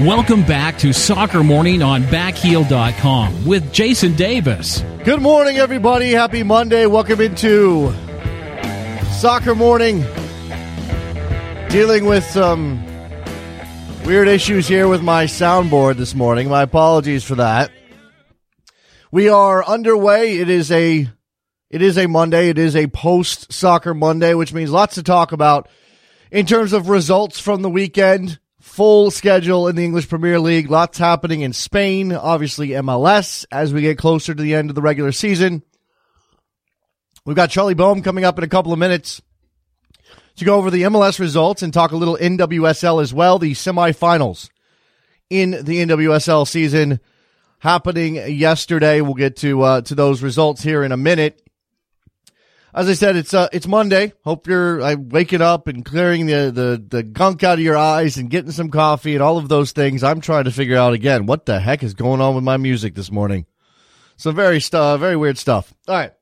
Welcome back to Soccer Morning on Backheel.com with Jason Davis. Good morning, everybody. Happy Monday. Welcome into Soccer Morning. Dealing with some weird issues here with my soundboard this morning. My apologies for that. We are underway. It is a it is a Monday. It is a post soccer Monday, which means lots to talk about in terms of results from the weekend. Full schedule in the English Premier League. Lots happening in Spain. Obviously, MLS as we get closer to the end of the regular season. We've got Charlie Boehm coming up in a couple of minutes to go over the MLS results and talk a little NWSL as well. The semifinals in the NWSL season happening yesterday. We'll get to uh, to those results here in a minute. As I said, it's uh, it's Monday. Hope you're uh, waking up and clearing the, the the gunk out of your eyes and getting some coffee and all of those things. I'm trying to figure out again what the heck is going on with my music this morning. Some very stuff, very weird stuff. All right,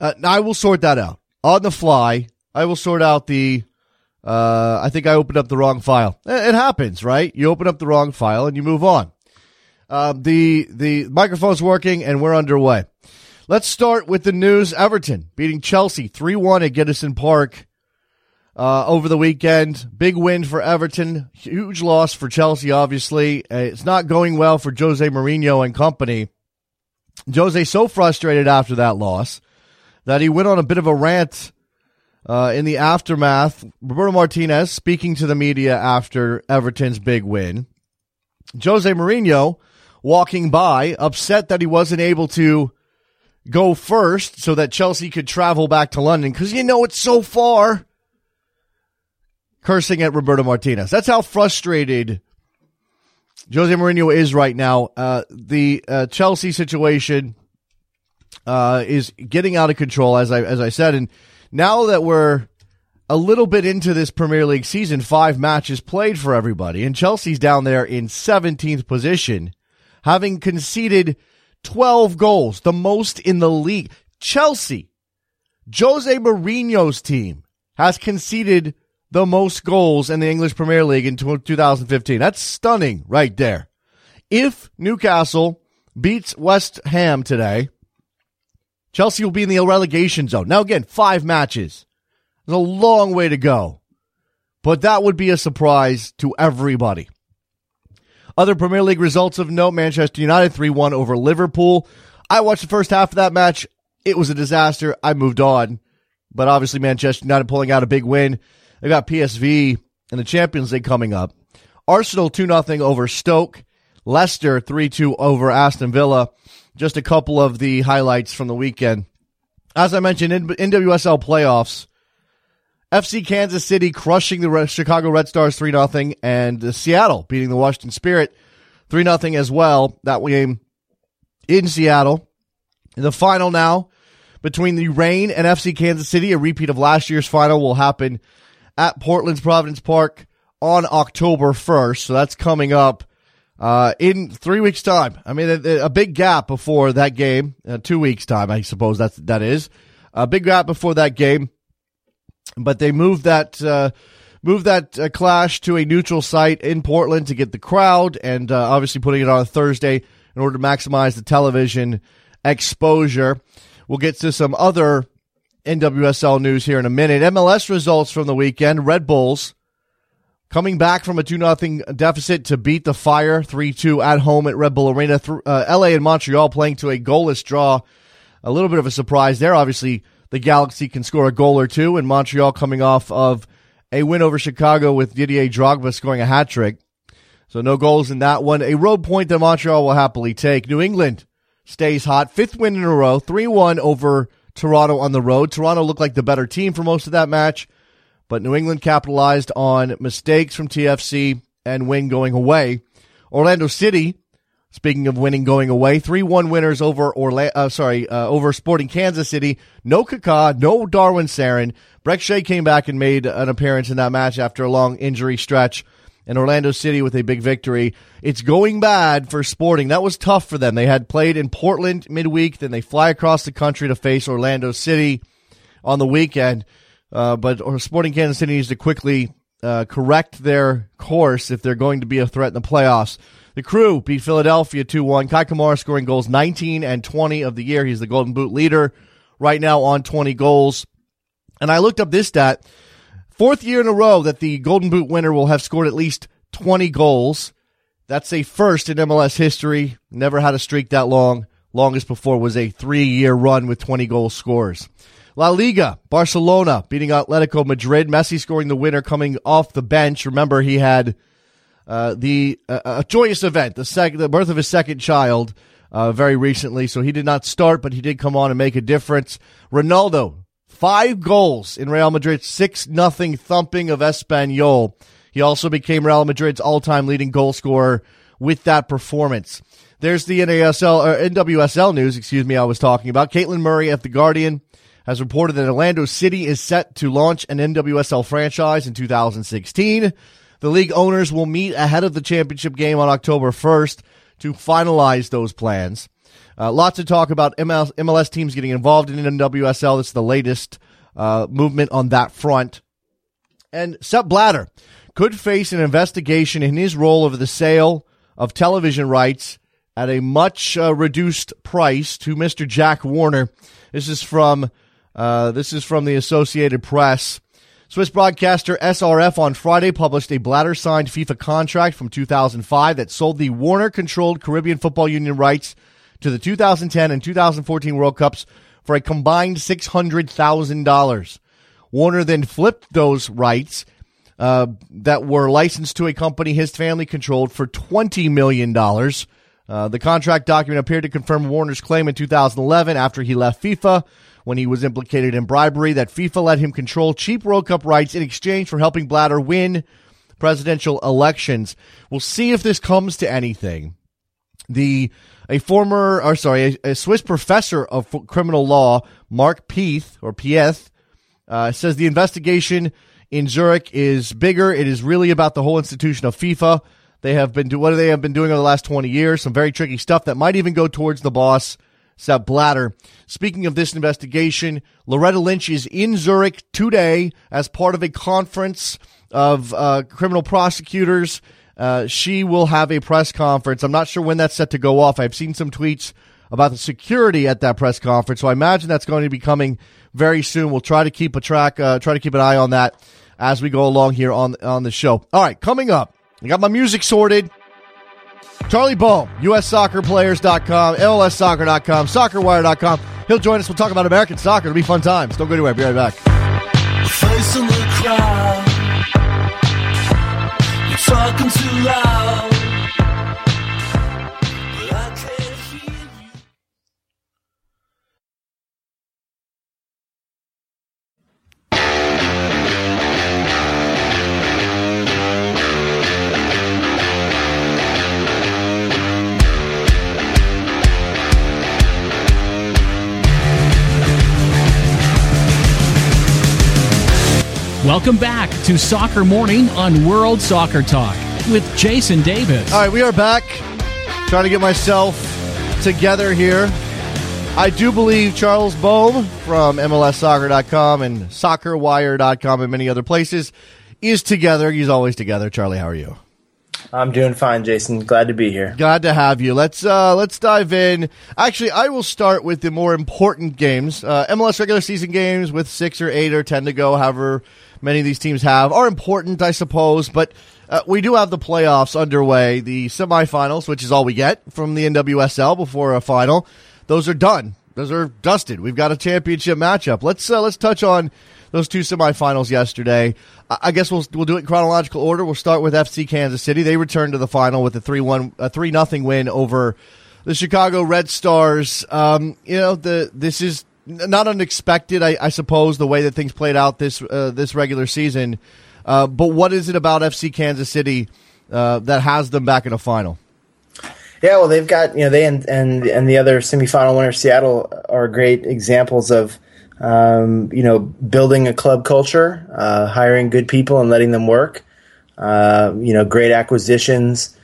uh, I will sort that out on the fly. I will sort out the. Uh, I think I opened up the wrong file. It, it happens, right? You open up the wrong file and you move on. Uh, the the microphone's working and we're underway. Let's start with the news. Everton beating Chelsea 3 1 at Goodison Park uh, over the weekend. Big win for Everton. Huge loss for Chelsea, obviously. Uh, it's not going well for Jose Mourinho and company. Jose so frustrated after that loss that he went on a bit of a rant uh, in the aftermath. Roberto Martinez speaking to the media after Everton's big win. Jose Mourinho walking by, upset that he wasn't able to go first so that Chelsea could travel back to London because you know it's so far. Cursing at Roberto Martinez. That's how frustrated Jose Mourinho is right now. Uh, the uh, Chelsea situation uh, is getting out of control, as I as I said, and now that we're a little bit into this Premier League season, five matches played for everybody, and Chelsea's down there in 17th position, having conceded 12 goals, the most in the league. Chelsea, Jose Mourinho's team, has conceded the most goals in the English Premier League in 2015. That's stunning right there. If Newcastle beats West Ham today, Chelsea will be in the relegation zone. Now, again, five matches. There's a long way to go. But that would be a surprise to everybody. Other Premier League results of note Manchester United 3 1 over Liverpool. I watched the first half of that match. It was a disaster. I moved on. But obviously, Manchester United pulling out a big win. They got PSV in the Champions League coming up. Arsenal 2 0 over Stoke. Leicester 3 2 over Aston Villa. Just a couple of the highlights from the weekend. As I mentioned, in NWSL playoffs, FC Kansas City crushing the Chicago Red Stars 3 0 and Seattle beating the Washington Spirit 3 0 as well. That game in Seattle. The final now between the Reign and FC Kansas City, a repeat of last year's final will happen at Portland's Providence Park on October 1st. So that's coming up uh, in three weeks' time. I mean, a, a big gap before that game. Uh, two weeks' time, I suppose that's that is a big gap before that game. But they moved that uh, moved that uh, clash to a neutral site in Portland to get the crowd, and uh, obviously putting it on a Thursday in order to maximize the television exposure. We'll get to some other NWSL news here in a minute. MLS results from the weekend: Red Bulls coming back from a 2 0 deficit to beat the Fire 3 2 at home at Red Bull Arena. Uh, LA and Montreal playing to a goalless draw. A little bit of a surprise there. Obviously, the Galaxy can score a goal or two, and Montreal coming off of a win over Chicago with Didier Drogba scoring a hat trick. So no goals in that one. A road point that Montreal will happily take. New England stays hot. Fifth win in a row. 3 1 over Toronto on the road. Toronto looked like the better team for most of that match, but New England capitalized on mistakes from TFC and win going away. Orlando City Speaking of winning going away, 3-1 winners over Orla- uh, sorry, uh, over Sporting Kansas City. No Kaká, no Darwin Cerén. Brek Shea came back and made an appearance in that match after a long injury stretch. And Orlando City with a big victory. It's going bad for Sporting. That was tough for them. They had played in Portland midweek, then they fly across the country to face Orlando City on the weekend. Uh, but Sporting Kansas City needs to quickly uh, correct their course if they're going to be a threat in the playoffs. The crew beat Philadelphia 2 1. Kei Kamara scoring goals 19 and 20 of the year. He's the Golden Boot leader right now on 20 goals. And I looked up this stat fourth year in a row that the Golden Boot winner will have scored at least 20 goals. That's a first in MLS history. Never had a streak that long. Longest before was a three year run with 20 goal scores. La Liga, Barcelona beating Atletico Madrid. Messi scoring the winner coming off the bench. Remember, he had uh, the uh, a joyous event, the sec- the birth of his second child, uh, very recently. So he did not start, but he did come on and make a difference. Ronaldo, five goals in Real Madrid's six nothing thumping of Espanyol. He also became Real Madrid's all time leading goal scorer with that performance. There's the NASL or NWSL news, excuse me, I was talking about. Caitlin Murray at the Guardian has reported that Orlando City is set to launch an NWSL franchise in 2016. The league owners will meet ahead of the championship game on October 1st to finalize those plans. Uh, lots of talk about MLS, MLS, teams getting involved in NWSL. This is the latest uh, movement on that front. And Sepp Blatter could face an investigation in his role over the sale of television rights at a much uh, reduced price to Mr. Jack Warner. This is from uh, this is from the Associated Press. Swiss broadcaster SRF on Friday published a Blatter signed FIFA contract from 2005 that sold the Warner controlled Caribbean Football Union rights to the 2010 and 2014 World Cups for a combined $600,000. Warner then flipped those rights uh, that were licensed to a company his family controlled for $20 million. Uh, the contract document appeared to confirm Warner's claim in 2011 after he left FIFA when he was implicated in bribery that FIFA let him control cheap World Cup rights in exchange for helping Blatter win presidential elections. We'll see if this comes to anything. The a former, or sorry, a, a Swiss professor of criminal law, Mark Pieth or Pieth, uh, says the investigation in Zurich is bigger. It is really about the whole institution of FIFA. They have been do what they have been doing over the last twenty years. Some very tricky stuff that might even go towards the boss Sepp Blatter. Speaking of this investigation, Loretta Lynch is in Zurich today as part of a conference of uh, criminal prosecutors. Uh, she will have a press conference. I'm not sure when that's set to go off. I've seen some tweets about the security at that press conference, so I imagine that's going to be coming very soon. We'll try to keep a track, uh, try to keep an eye on that as we go along here on on the show. All right, coming up, I got my music sorted. Charlie Boehm, USSoccerPlayers.com, MLSSoccer.com, SoccerWire.com. He'll join us. We'll talk about American soccer. It'll be fun times. Don't go anywhere. Be right back. Facing the crowd, you're talking too loud. Welcome back to Soccer Morning on World Soccer Talk with Jason Davis. All right, we are back. Trying to get myself together here. I do believe Charles Boehm from MLSsoccer.com and SoccerWire.com and many other places is together. He's always together. Charlie, how are you? I'm doing fine, Jason. Glad to be here. Glad to have you. Let's uh, let's dive in. Actually, I will start with the more important games. Uh, MLS regular season games with six or eight or ten to go, however many of these teams have, are important, I suppose. But uh, we do have the playoffs underway, the semifinals, which is all we get from the NWSL before a final. Those are done. Those are dusted. We've got a championship matchup. Let's uh, let's touch on those two semifinals yesterday. I guess we'll we'll do it in chronological order. We'll start with FC Kansas City. They returned to the final with a three one a three nothing win over the Chicago Red Stars. Um, you know the this is not unexpected, I, I, suppose, the way that things played out this uh, this regular season. Uh, but what is it about FC Kansas City uh, that has them back in a final? Yeah, well, they've got you know they and and and the other semifinal winner Seattle are great examples of um, you know, building a club culture, uh, hiring good people and letting them work. Uh, you know, great acquisitions,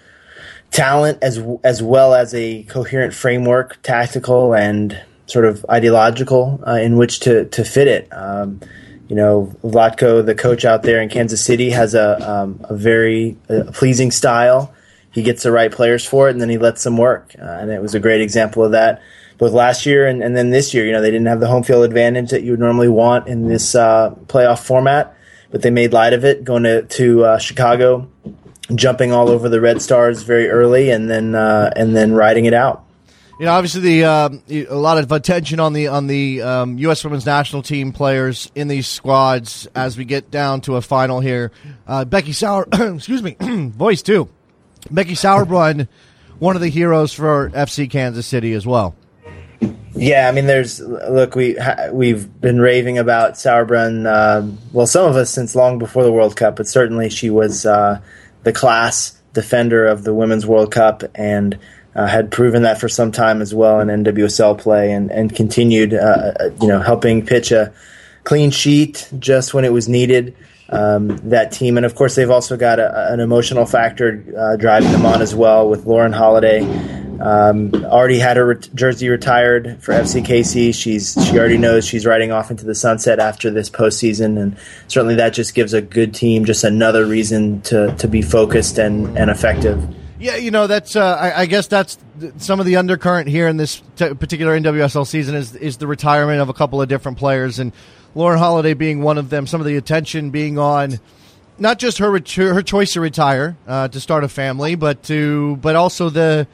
talent as as well as a coherent framework, tactical and sort of ideological uh, in which to to fit it. Um, you know, Vlatko, the coach out there in Kansas City, has a um, a very uh, pleasing style. He gets the right players for it, and then he lets them work. Uh, and it was a great example of that both last year and, and then this year. You know, they didn't have the home field advantage that you would normally want in this uh, playoff format, but they made light of it, going to, to uh, Chicago, jumping all over the Red Stars very early, and then uh, and then riding it out. You know, obviously, the uh, a lot of attention on the on the um, U.S. Women's National Team players in these squads as we get down to a final here. Uh, Becky Sauer, excuse me, voice too. Becky Sauerbrunn, one of the heroes for FC Kansas City as well. Yeah, I mean, there's look, we we've been raving about Sauerbrunn. Uh, well, some of us since long before the World Cup, but certainly she was uh, the class defender of the Women's World Cup and uh, had proven that for some time as well in NWSL play, and and continued, uh, uh, you know, helping pitch a clean sheet just when it was needed. Um, that team, and of course, they've also got a, an emotional factor uh, driving them on as well with Lauren Holiday. Um, already had her jersey retired for FCKC. She's she already knows she's riding off into the sunset after this postseason, and certainly that just gives a good team just another reason to to be focused and and effective. Yeah, you know that's. Uh, I, I, guess that's some of the undercurrent here in this t- particular NWSL season is is the retirement of a couple of different players, and Lauren Holiday being one of them. Some of the attention being on not just her her choice to retire uh, to start a family, but to but also the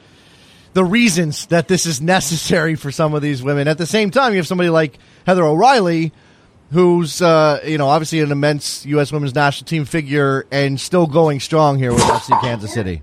the reasons that this is necessary for some of these women. At the same time, you have somebody like Heather O'Reilly, who's uh, you know obviously an immense U.S. Women's National Team figure and still going strong here with FC Kansas City.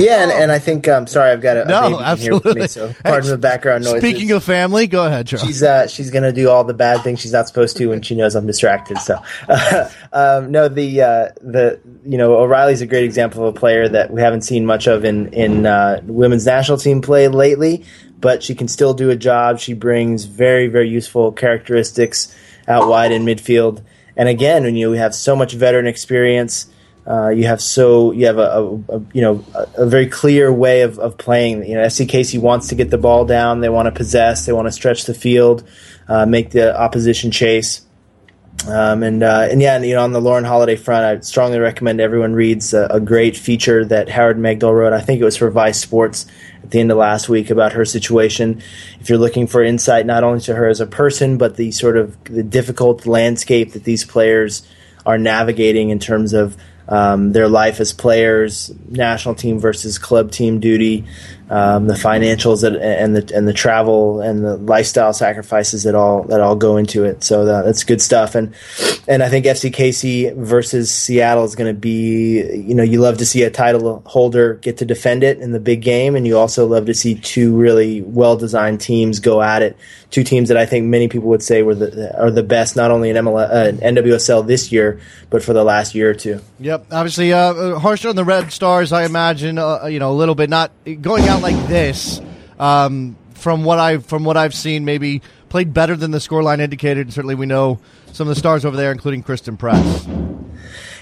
Yeah, and, and I think um, sorry, I've got a, a no, absolutely. Me, so pardon hey, the background noise. Speaking of family, go ahead, Charles. She's uh, she's gonna do all the bad things she's not supposed to when she knows I'm distracted. So uh, um, no, the uh, the you know O'Reilly's a great example of a player that we haven't seen much of in in uh, women's national team play lately, but she can still do a job. She brings very very useful characteristics out wide in midfield. And again, when you we have so much veteran experience uh, you have so you have a, a, a you know a, a, very clear way of, of playing. You know, FC KC wants to get the ball down. They want to possess. They want to stretch the field, uh, make the opposition chase. Um, and uh, and yeah, and, you know, on the Lauren Holiday front, I strongly recommend everyone reads a, a, great feature that Howard Megdal wrote. I think it was for Vice Sports at the end of last week about her situation. If you're looking for insight not only to her as a person, but the sort of the difficult landscape that these players are navigating in terms of um, their life as players, national team versus club team duty, um, the financials that, and the and the travel and the lifestyle sacrifices that all that all go into it. So that, that's good stuff. And and I think FCKC versus Seattle is going to be you know you love to see a title holder get to defend it in the big game, and you also love to see two really well designed teams go at it two teams that I think many people would say were the are the best, not only in MLS, uh, NWSL this year, but for the last year or two. Yep, obviously uh, harsher on the Red Stars. I imagine uh, you know a little bit not going out like this. Um, from what I from what I've seen, maybe played better than the scoreline indicated. And certainly, we know some of the stars over there, including Christen Press.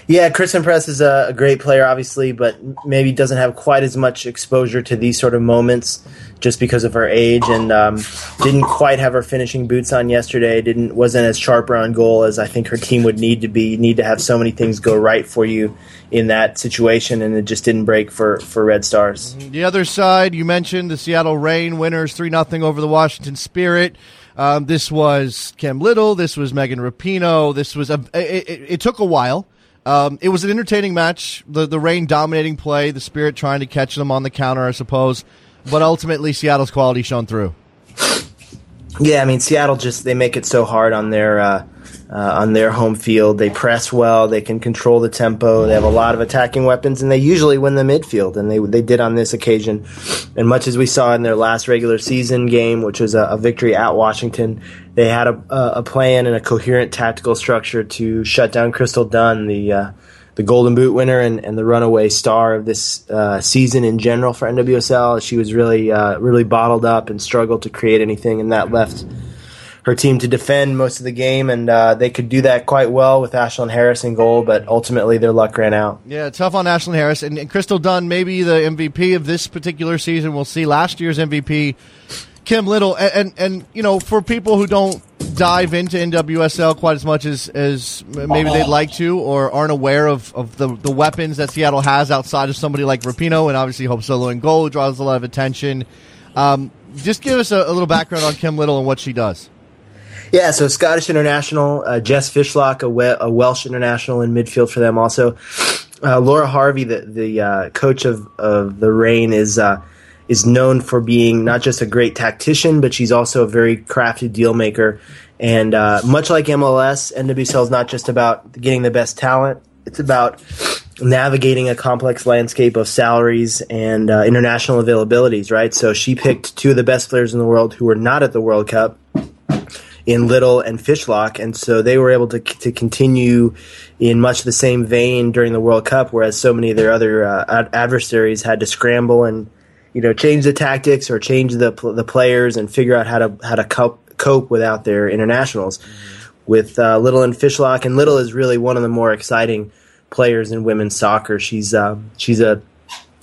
Yeah, Christen Press is a, a, great player, obviously, but maybe doesn't have quite as much exposure to these sort of moments just because of her age, and um, didn't quite have her finishing boots on yesterday. Didn't wasn't as sharp around goal as I think her team would need to be. Need to have so many things go right for you in that situation, and it just didn't break for for Red Stars. The other side, you mentioned the Seattle Reign winners three 0 over the Washington Spirit. Um, this was Kim Little. This was Megan Rapinoe. This was a. It, it, it took a while. Um, it was an entertaining match. The the Reign dominating play, the Spirit trying to catch them on the counter, I suppose. But ultimately, Seattle's quality shone through. Yeah, I mean Seattle just they make it so hard on their uh, uh, on their home field. They press well. They can control the tempo. They have a lot of attacking weapons, and they usually win the midfield. And they they did on this occasion. And much as we saw in their last regular season game, which was a, a victory at Washington, they had a, a, plan and a coherent tactical structure to shut down Crystal Dunn, the uh, the Golden Boot winner and, and the runaway star of this uh, season in general for NWSL. She was really uh, really bottled up and struggled to create anything, and that left her team to defend most of the game, and uh, they could do that quite well with Ashlyn Harris in goal, but ultimately their luck ran out. Yeah, tough on Ashlyn Harris. And, and Crystal Dunn, maybe the MVP of this particular season. We'll see last year's MVP, Kim Little. And, and, and, you know, for people who don't dive into NWSL quite as much as, as maybe they'd like to or aren't aware of, of the, the weapons that Seattle has outside of somebody like Rapinoe and obviously Hope Solo in goal draws a lot of attention. Um, just give us a, a little background on Kim Little and what she does. Yeah, so Scottish international, uh, Jess Fishlock, a, we- a, Welsh international in midfield for them also. Uh, Laura Harvey, the the uh, coach of, of the Reign, is uh, is known for being not just a great tactician, but she's also a very crafty deal maker. And uh, much like MLS, NWSL is not just about getting the best talent; it's about navigating a complex landscape of salaries and uh, international availabilities. Right. So she picked two of the best players in the world who were not at the World Cup in Little and Fishlock, and so they were able to to continue in much the same vein during the World Cup, whereas so many of their other uh, ad- adversaries had to scramble and you know change the tactics or change the the players and figure out how to how to cope, cope without their internationals. Mm-hmm. With uh, Little and Fishlock, and Little is really one of the more exciting players in women's soccer. She's uh, she's a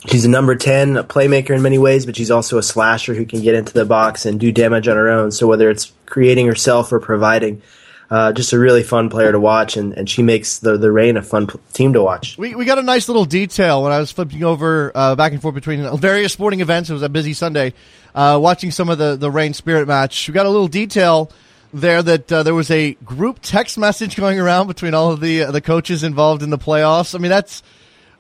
she's a number 10 a playmaker in many ways, but she's also a slasher who can get into the box and do damage on her own. So whether it's creating herself or providing, uh, just a really fun player to watch, and, and she makes the the Reign a fun p- team to watch. We, we got a nice little detail when I was flipping over uh, back and forth between various sporting events. It was a busy Sunday, uh, watching some of the the Reign Spirit match. We got a little detail there that uh, there was a group text message going around between all of the uh, the coaches involved in the playoffs. I mean, that's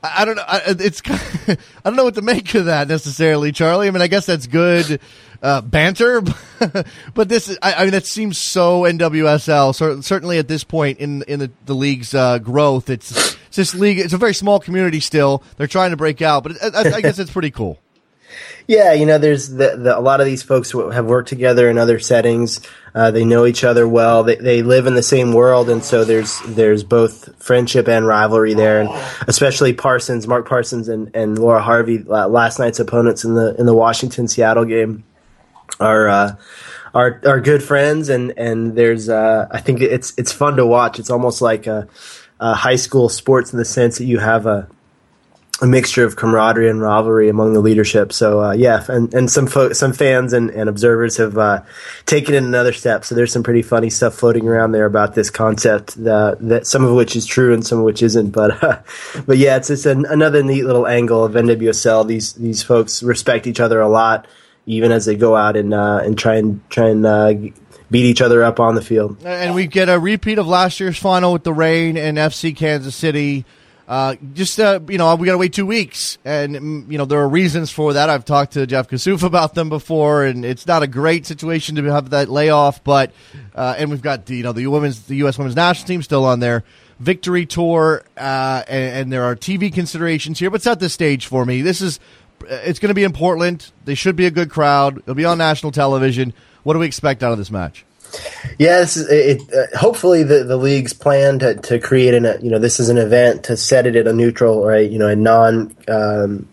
I, don't know. it's I don't know what to make of that necessarily, Charlie. I mean, I guess that's good uh, banter, but this is, I, I, mean, that seems so NWSL. So, certainly at this point in in the, the league's uh, growth, it's, it's this league. It's a very small community still. They're trying to break out, but I, I guess it's pretty cool. Yeah, you know, there's the, the, a lot of these folks who have worked together in other settings. Uh, they know each other well. They, they live in the same world, and so there's there's both friendship and rivalry there. And especially Parsons, Mark Parsons, and, and Laura Harvey, uh, last night's opponents in the in the Washington Seattle game, are uh, are good friends. And and there's uh, I think it's it's fun to watch. It's almost like a, a high school sports in the sense that you have a a mixture of camaraderie and rivalry among the leadership. So uh, yeah, and and some fo- some fans and, and observers have uh, taken it another step. So there's some pretty funny stuff floating around there about this concept that, that some of which is true and some of which isn't. But uh, but yeah, it's just an, another neat little angle of NWSL. These these folks respect each other a lot, even as they go out and uh, and try and try and uh, beat each other up on the field. And we get a repeat of last year's final with the Reign and FC Kansas City. Uh, just uh, you know, we got to wait two weeks, and mm, you know there are reasons for that. I've talked to Jeff Kassouf about them before, and it's not a great situation to have that layoff. But uh, and we've got you know the women's the U.S. women's national team still on their victory tour, uh, and, and, there are TV considerations here. But set the stage for me. This is it's going to be in Portland. They should be a good crowd. It'll be on national television. What do we expect out of this match? This it. Uh, hopefully, the the league's plan to to create an you know this is an event to set it at a neutral or a you know a non. Um,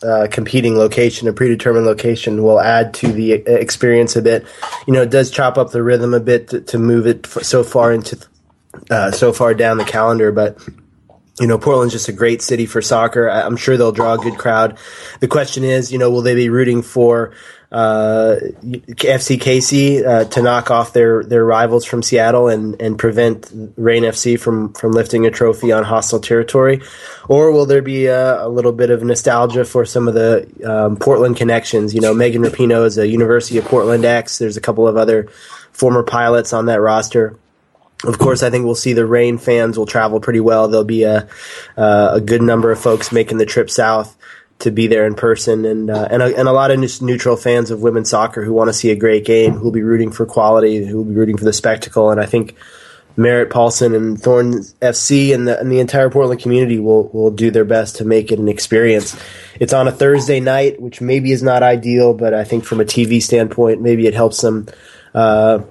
uh, competing location, a predetermined location, will add to the uh, experience a bit. You know, it does chop up the rhythm a bit to, to move it so far into uh, so far down the calendar, but you know, Portland's just a great city for soccer. I'm sure they'll draw a good crowd. The question is, you know, will they be rooting for uh, FC KC uh, to knock off their, their rivals from Seattle and, and prevent Reign FC from, from lifting a trophy on hostile territory? Or will there be a, a little bit of nostalgia for some of the um, Portland connections? You know, Megan Rapinoe is a University of Portland ex. There's a couple of other former pilots on that roster of course, I think we'll see the Reign fans will travel pretty well. There'll be a uh, a good number of folks making the trip south to be there in person, and uh, and, a, and a lot of neutral fans of women's soccer who want to see a great game, who will be rooting for quality, who will be rooting for the spectacle, and I think Merritt Paulson and Thorn FC and the and the entire Portland community will will do their best to make it an experience. It's on a Thursday night, which maybe is not ideal, but I think from a TV standpoint, maybe it helps them. Uh,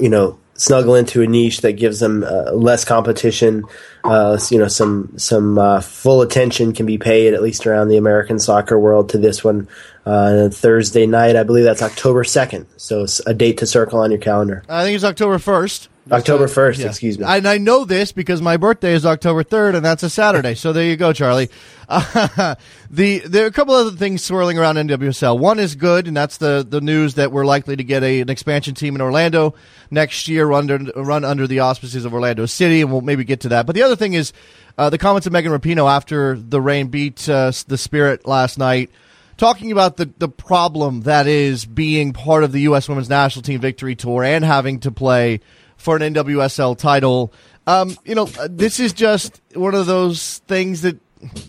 you know snuggle into a niche that gives them uh, less competition. Uh, you know, some some uh, full attention can be paid at least around the American soccer world to this one uh, Thursday night. I believe that's October second. So it's a date to circle on your calendar. I think it's October first. October first, yeah. excuse me. And I know this because my birthday is October third, and that's a Saturday. so there you go, Charlie. Uh, the there are a couple other things swirling around NWSL. One is good, and that's the the news that we're likely to get a, an expansion team in Orlando next year, under run under the auspices of Orlando City, and we'll maybe get to that. But the other thing is uh, the comments of Megan Rapinoe after the Reign beat uh, the Spirit last night talking about the, the problem that is being part of the U.S. Women's National Team Victory Tour and having to play for an NWSL title. Um, you know, this is just one of those things that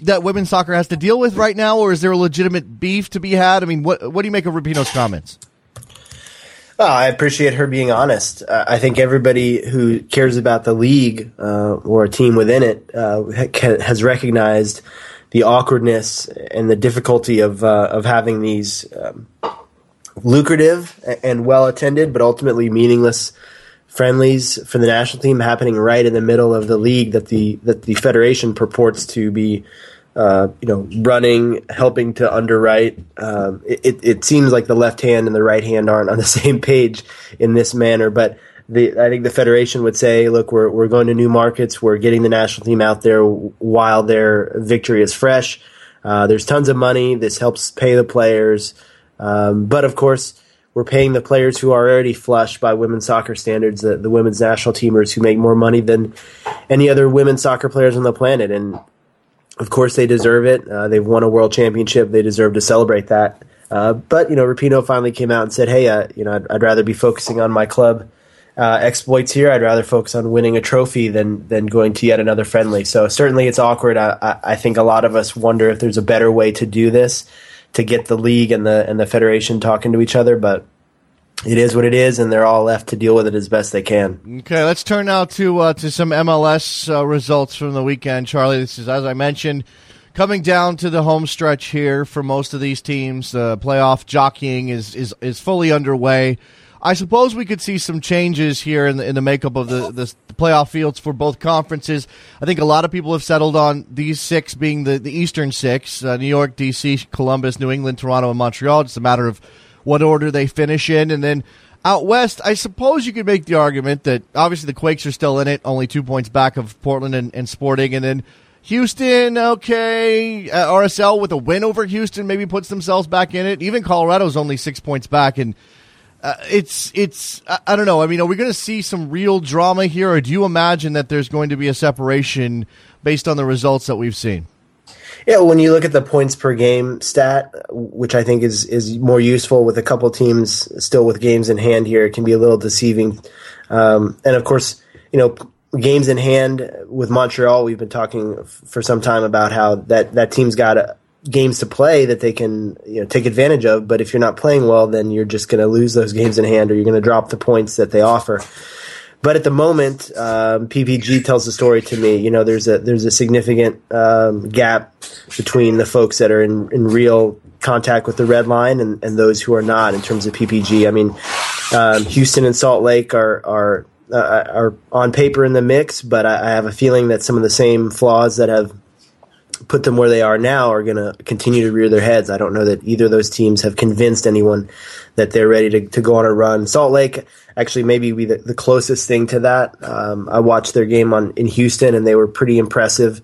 that women's soccer has to deal with right now, or is there a legitimate beef to be had? I mean, what what do you make of Rapinoe's comments? I appreciate her being honest. Uh, I think everybody who cares about the league uh, or a team within it uh, has recognized the awkwardness and the difficulty of uh, of having these um, lucrative and well attended, but ultimately meaningless friendlies for the national team happening right in the middle of the league that the that the federation purports to be uh, you know running helping to underwrite. Um, it, it seems like the left hand and the right hand aren't on the same page in this manner but the, I think the federation would say, look, we're, we're going to new markets. We're getting the national team out there while their victory is fresh. Uh, there's tons of money. This helps pay the players. Um, but of course, we're paying the players who are already flush by women's soccer standards, the, the women's national teamers who make more money than any other women's soccer players on the planet. And of course, they deserve it. Uh, they've won a world championship. They deserve to celebrate that. Uh, but you know, Rapinoe finally came out and said, "Hey, uh, you know, I'd, I'd, rather be focusing on my club uh, exploits here. I'd rather focus on winning a trophy than than going to yet another friendly." So certainly, it's awkward. I, I think a lot of us wonder if there's a better way to do this to get the league and the and the federation talking to each other, but it is what it is, and they're all left to deal with it as best they can. Okay, let's turn now to uh, to some MLS uh, results from the weekend, Charlie. This is, as I mentioned, coming down to the home stretch here for most of these teams. The playoff jockeying is is is fully underway. I suppose we could see some changes here in the, in the makeup of the, the, playoff fields for both conferences. I think a lot of people have settled on these six being the, the Eastern six uh, New York, D.C., Columbus, New England, Toronto, and Montreal. It's a matter of what order they finish in. And then out west, I suppose you could make the argument that obviously the Quakes are still in it, only two points back of Portland and, and Sporting. And then Houston, okay, uh, RSL with a win over Houston maybe puts themselves back in it. Even Colorado's only six points back. And uh, it's it's I, I, don't know. I mean, are we going to see some real drama here, or do you imagine that there's going to be a separation based on the results that we've seen? Yeah, when you look at the points per game stat, which I think is is more useful with a couple teams still with games in hand here, it can be a little deceiving. Um, and of course, you know, games in hand with Montreal, we've been talking for some time about how that that team's got a, games to play that they can you know take advantage of. But if you're not playing well, then you're just going to lose those games in hand, or you're going to drop the points that they offer. But at the moment, um, PPG tells the story to me. You know, there's a there's a significant um, gap between the folks that are in, in real contact with the red line and, and those who are not in terms of PPG. I mean, um, Houston and Salt Lake are are uh, are on paper in the mix, but I, I have a feeling that some of the same flaws that have put them where they are now are going to continue to rear their heads. I don't know that either of those teams have convinced anyone that they're ready to, to go on a run. Salt Lake actually maybe be the, the closest thing to that. Um, I watched their game on in Houston and they were pretty impressive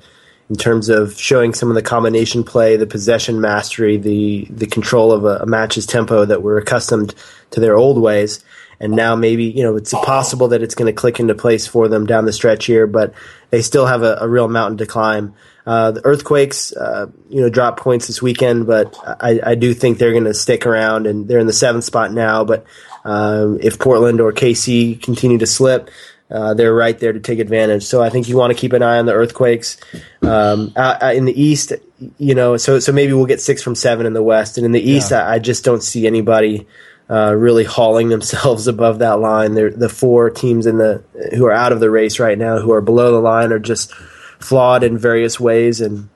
in terms of showing some of the combination play, the possession mastery, the the control of a, a match's tempo that we're accustomed to their old ways. And now maybe you know it's possible that it's going to click into place for them down the stretch here, but they still have a, a real mountain to climb. Uh, the earthquakes, uh, you know, drop points this weekend, but I, I do think they're going to stick around, and they're in the seventh spot now. But um, if Portland or KC continue to slip, uh, they're right there to take advantage. So I think you want to keep an eye on the earthquakes um, in the East. You know, so so maybe we'll get six from seven in the West, and in the East, yeah. I, I, just don't see anybody uh, really hauling themselves above that line. They're, the four teams in the who are out of the race right now, who are below the line, are just flawed in various ways, and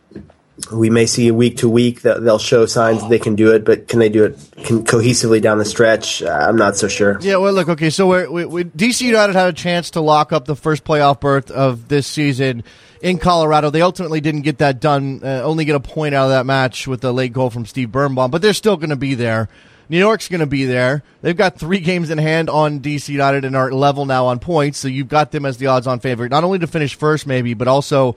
we may see week to week that they'll show signs they can do it, but can they do it cohesively down the stretch? Uh, I'm not so sure. Yeah, well, look, okay, so we're, we, we, DC United had a chance to lock up the first playoff berth of this season in Colorado. They ultimately didn't get that done, uh, only get a point out of that match with the late goal from Steve Birnbaum, but they're still going to be there. New York's going to be there. They've got three games in hand on DC United and are level now on points, so you've got them as the odds on favorite, not only to finish first, maybe, but also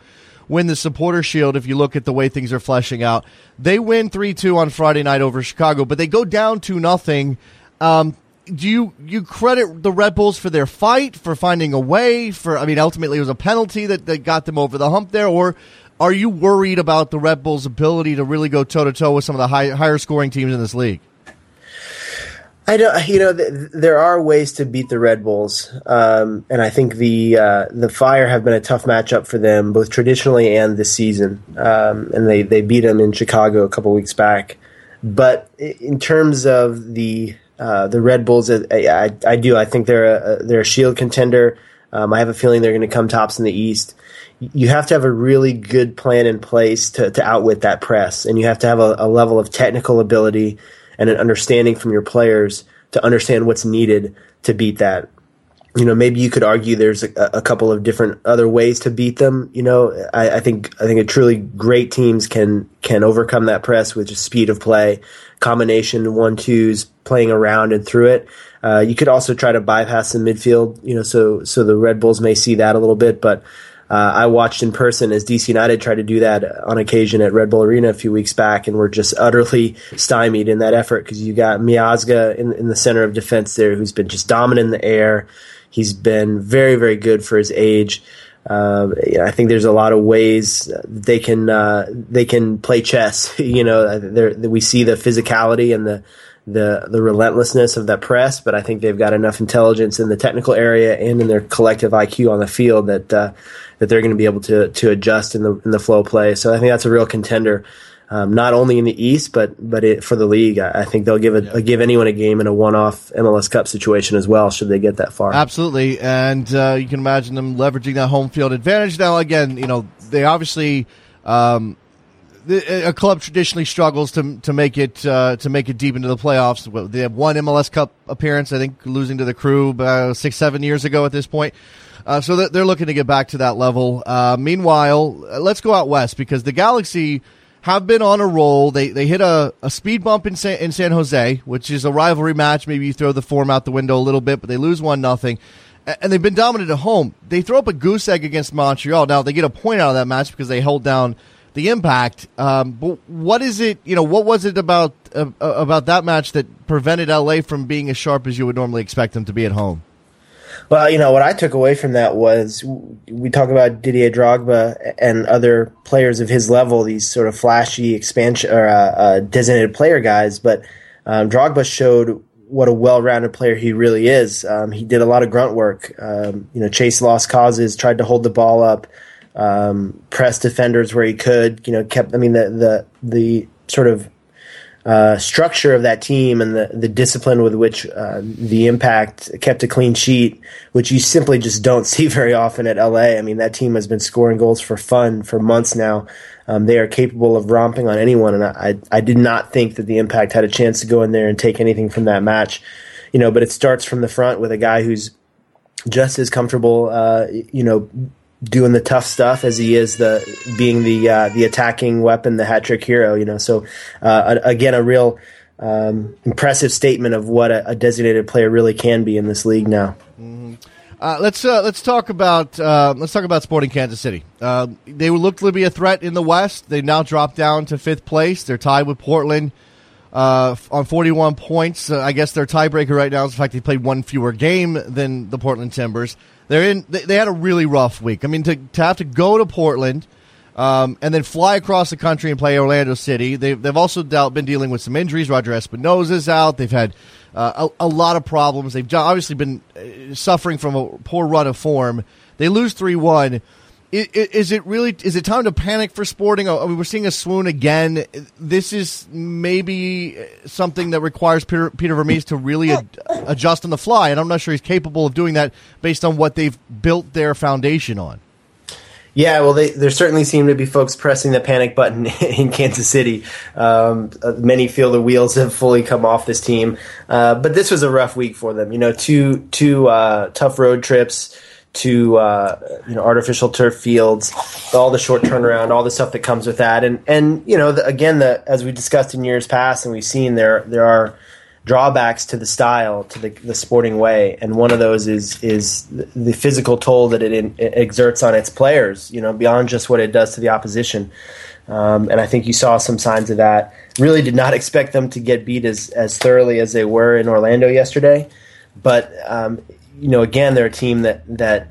win the supporter shield if you look at the way things are fleshing out. They win 3 2 on Friday night over Chicago, but they go down 2 nothing. Um, do you you credit the Red Bulls for their fight, for finding a way? For I mean, ultimately it was a penalty that, that got them over the hump there, or are you worried about the Red Bulls' ability to really go toe to toe with some of the high, higher scoring teams in this league? I don't. You know, th- there are ways to beat the Red Bulls, um, and I think the uh, the Fire have been a tough matchup for them, both traditionally and this season. Um, and they they beat them in Chicago a couple weeks back. But in terms of the uh, the Red Bulls, I, I, I, do. I think they're a they're a Shield contender. Um, I have a feeling they're going to come tops in the East. You have to have a really good plan in place to, to outwit that press, and you have to have a, a level of technical ability and an understanding from your players to understand what's needed to beat that. You know, maybe you could argue there's a, a couple of different other ways to beat them. You know, I, I, think I think a truly great teams can can overcome that press with just speed of play, combination one twos, playing around and through it. Uh, you could also try to bypass the midfield. You know, so so the Red Bulls may see that a little bit, but uh, I watched in person as DC United tried to do that on occasion at Red Bull Arena a few weeks back, and were just utterly stymied in that effort because you got Miazga in, in the center of defense there, who's been just dominant in the air. He's been very, very good for his age. Uh, I think there's a lot of ways they can uh, they can play chess. you know, we see the physicality and the the the relentlessness of that press, but I think they've got enough intelligence in the technical area and in their collective IQ on the field that uh, that they're going to be able to to adjust in the in the flow play. So I think that's a real contender. Um, not only in the East, but but it, for the league, I, I think they'll give it give anyone a game in a one-off MLS Cup situation as well, should they get that far. Absolutely, and uh, you can imagine them leveraging that home field advantage. Now, again, you know they obviously um, a club traditionally struggles to to make it uh, to make it deep into the playoffs. They have one MLS Cup appearance, I think, losing to the Crew uh, six seven years ago at this point. Uh, so they're looking to get back to that level. Uh, meanwhile, uh, let's go out west because the Galaxy have been on a roll. They they hit a, a speed bump in San, in San Jose, which is a rivalry match. Maybe you throw the form out the window a little bit, but they lose one nothing. And they've been dominant at home. They throw up a goose egg against Montreal. Now they get a point out of that match because they held down the impact. Um, but what is it? You know, what was it about uh, about that match that prevented LA from being as sharp as you would normally expect them to be at home? Well, you know, what I took away from that was we talk about Didier Drogba and other players of his level, these sort of flashy expansion or uh, uh, designated player guys, but um, Drogba showed what a well-rounded player he really is. Um, he did a lot of grunt work. Um, you know, chase lost causes, tried to hold the ball up, um, press defenders where he could. You know, kept. I mean, the the the sort of uh, structure of that team and the, the discipline with which uh, the impact kept a clean sheet, which you simply just don't see very often at LA. I mean, that team has been scoring goals for fun for months now. Um, they are capable of romping on anyone, and I, I did not think that the impact had a chance to go in there and take anything from that match. You know, but it starts from the front with a guy who's just as comfortable, uh, you know, doing the tough stuff as he is the being the uh, the attacking weapon, the hat trick hero. You know, so uh, again, a real um, impressive statement of what a, a, designated player really can be in this league now. Mm-hmm. Uh, let's uh, let's talk about uh, let's talk about Sporting Kansas City. Uh, they looked to be a threat in the West. They now dropped down to fifth place. They're tied with Portland uh, on 41 points. Uh, I guess their tiebreaker right now is the fact they played one fewer game than the Portland Timbers. They're in. They, they had a really rough week. I mean, to, to have to go to Portland um, and then fly across the country and play Orlando City. They've they've also dealt, been dealing with some injuries. Roger Espinoza's out. They've had uh, a, a, lot of problems. They've obviously been uh, suffering from a poor run of form. They lose three one is it really is it time to panic for sporting? I mean, we're seeing a swoon again. This is maybe something that requires peter, peter vermes to really ad, adjust on the fly and i'm not sure he's capable of doing that based on what they've built their foundation on. Yeah, well, they, there certainly seem to be folks pressing the panic button in Kansas City. Um, uh, many feel the wheels have fully come off this team, uh, but this was a rough week for them. You know, two two uh, tough road trips to uh, you know artificial turf fields, all the short turnaround, all the stuff that comes with that, and and you know the, again, the, as we discussed in years past, and we've seen there there are drawbacks to the style, to the, the sporting way, and one of those is is the physical toll that it, in, it exerts on its players. You know, beyond just what it does to the opposition. Um, and I think you saw some signs of that. Really did not expect them to get beat as, as thoroughly as they were in Orlando yesterday. But um, you know, again, they're a team that that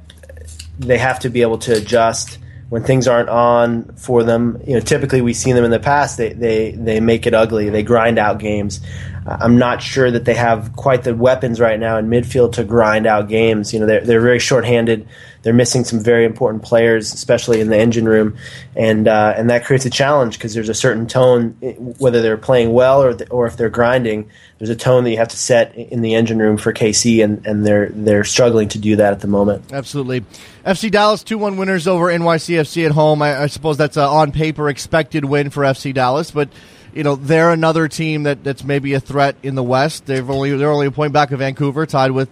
they have to be able to adjust when things aren't on for them. You know, typically we've seen them in the past. They they they make it ugly. They grind out games. I'm not sure that they have quite the weapons right now in midfield to grind out games. You know, they're they're very shorthanded. They're missing some very important players, especially in the engine room, and uh, and that creates a challenge because there's a certain tone, whether they're playing well or or if they're grinding. There's a tone that you have to set in the engine room for KC, and, and they're they're struggling to do that at the moment. Absolutely, FC Dallas two one winners over NYCFC at home. I, I suppose that's an on paper expected win for FC Dallas, but you know they're another team that, that's maybe a threat in the West. They've only they're only a point back of Vancouver, tied with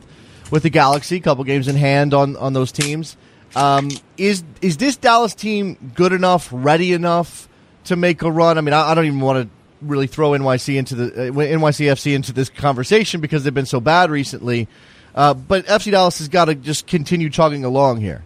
with the Galaxy, a couple games in hand on on those teams. Um, is is this Dallas team good enough, ready enough to make a run? I mean, I, I don't even want to really throw NYC into the uh, NYCFC into this conversation because they've been so bad recently. Uh, but FC Dallas has got to just continue chugging along here.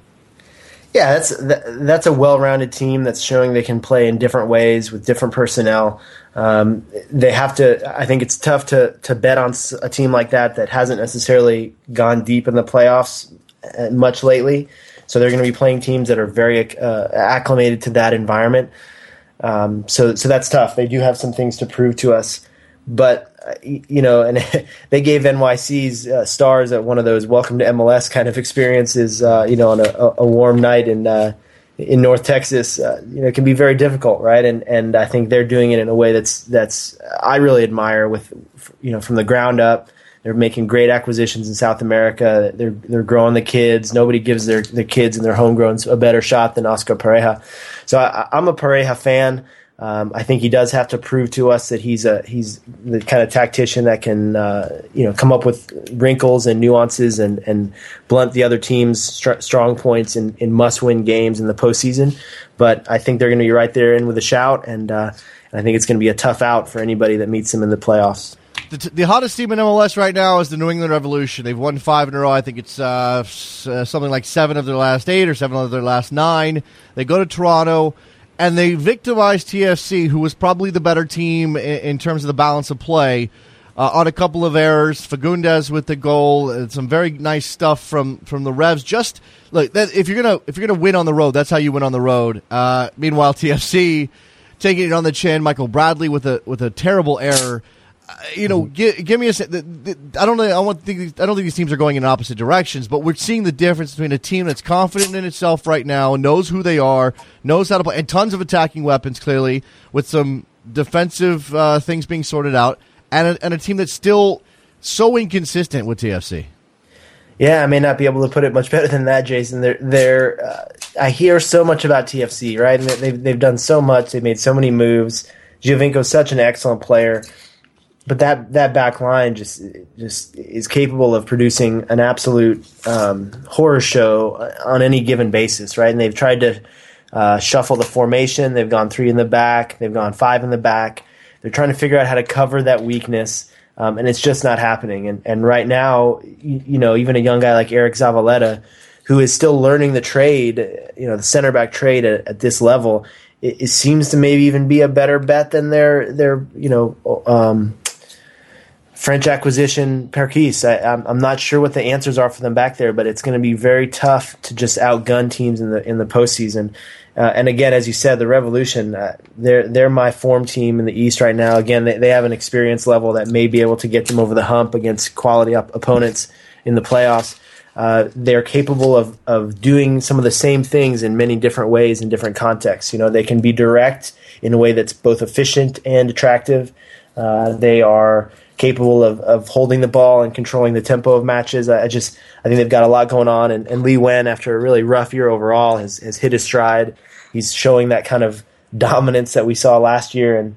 Yeah, that's that's a well-rounded team that's showing they can play in different ways with different personnel. Um, they have to. I think it's tough to to bet on a team like that that hasn't necessarily gone deep in the playoffs uh, much lately. So they're going to be playing teams that are very uh, acclimated to that environment. Um, so so that's tough. They do have some things to prove to us, but you know, and they gave NYC's uh, stars at one of those welcome to MLS kind of experiences. Uh, you know, on a, a warm night in uh, in North Texas, uh, you know, it can be very difficult, right? And and I think they're doing it in a way that's that's I really admire with you know from the ground up. They're making great acquisitions in South America. They're they're growing the kids. Nobody gives their their kids and their homegrowns a better shot than Oscar Pareja. So I, I'm a Pareja fan. Um, I think he does have to prove to us that he's a he's the kind of tactician that can uh, you know come up with wrinkles and nuances and, and blunt the other team's str- strong points in, in must win games in the postseason. But I think they're going to be right there in with a shout, and, uh, I think it's going to be a tough out for anybody that meets them in the playoffs. The, t- the, hottest team in MLS right now is the New England Revolution. They've won five in a row. I think it's uh, uh, something like seven of their last eight or seven of their last nine. They go to Toronto and they victimized TFC, who was probably the better team in, in terms of the balance of play, uh, on a couple of errors. Fagundez with the goal, and some very nice stuff from from the Revs. Just look, that, if you're gonna if you're gonna win on the road, that's how you win on the road. Uh, meanwhile, TFC taking it on the chin. Michael Bradley with a with a terrible error you know, give, give me a. The, the, I don't know. I want think. I don't think these teams are going in opposite directions, but we're seeing the difference between a team that's confident in itself right now, knows who they are, knows how to play, and tons of attacking weapons clearly with some defensive uh, things being sorted out, and a, and a team that's still so inconsistent with TFC. Yeah, I may not be able to put it much better than that, Jason. They're, they're uh, I hear so much about TFC, right? And they've they've done so much. They've made so many moves. Giovinco's such an excellent player but that that back line just just is capable of producing an absolute um, horror show on any given basis, right? And they've tried to uh, shuffle the formation. They've gone three in the back. They've gone five in the back. They're trying to figure out how to cover that weakness, um, and it's just not happening. And and right now, you, you know, even a young guy like Eriq Zavaleta, who is still learning the trade, you know, the center back trade at, at this level, it, seems to maybe even be a better bet than their their you know. Um, French acquisition Perquis. I, am I'm not sure what the answers are for them back there, but it's going to be very tough to just outgun teams in the in the postseason. Uh, and again, as you said, the Revolution, uh, they're they're my form team in the East right now. Again, they, they have an experience level that may be able to get them over the hump against quality op- opponents in the playoffs. Uh, they're capable of of doing some of the same things in many different ways in different contexts. You know, they can be direct in a way that's both efficient and attractive. Uh, they are capable of, of holding the ball and controlling the tempo of matches. I, I just I think they've got a lot going on. And, and Lee Nguyen, after a really rough year overall, has, has hit his stride he's showing that kind of dominance that we saw last year. And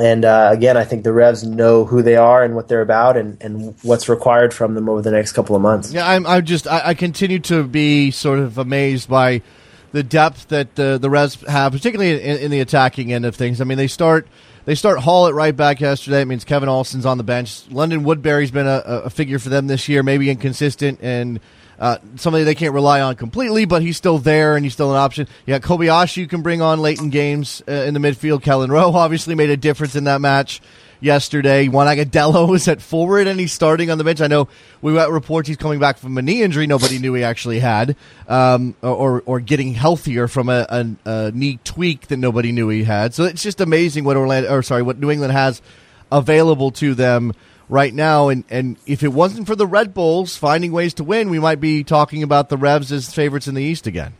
and uh, again, I think the Revs know who they are and what they're about, and, and what's required from them over the next couple of months. Yeah, I'm, I'm just I, I continue to be sort of amazed by the depth that the the Revs have, particularly in, in, the attacking end of things. I mean, they start they start Hall at right back yesterday. It means Kevin Alston's on the bench. London Woodberry's been a, a figure for them this year, maybe inconsistent and uh, somebody they can't rely on completely, but he's still there and he's still an option. Yeah, Kobayashi you can bring on late in games uh, in the midfield. Kelyn Rowe obviously made a difference in that match yesterday. Juan Agudelo is at forward and he's starting on the bench. I know we got reports he's coming back from a knee injury nobody knew he actually had, um, or or getting healthier from a, a, a, knee tweak that nobody knew he had. So it's just amazing what Orlando, or sorry, what New England has available to them right now. And, and if it wasn't for the Red Bulls finding ways to win, we might be talking about the Revs as favorites in the East again.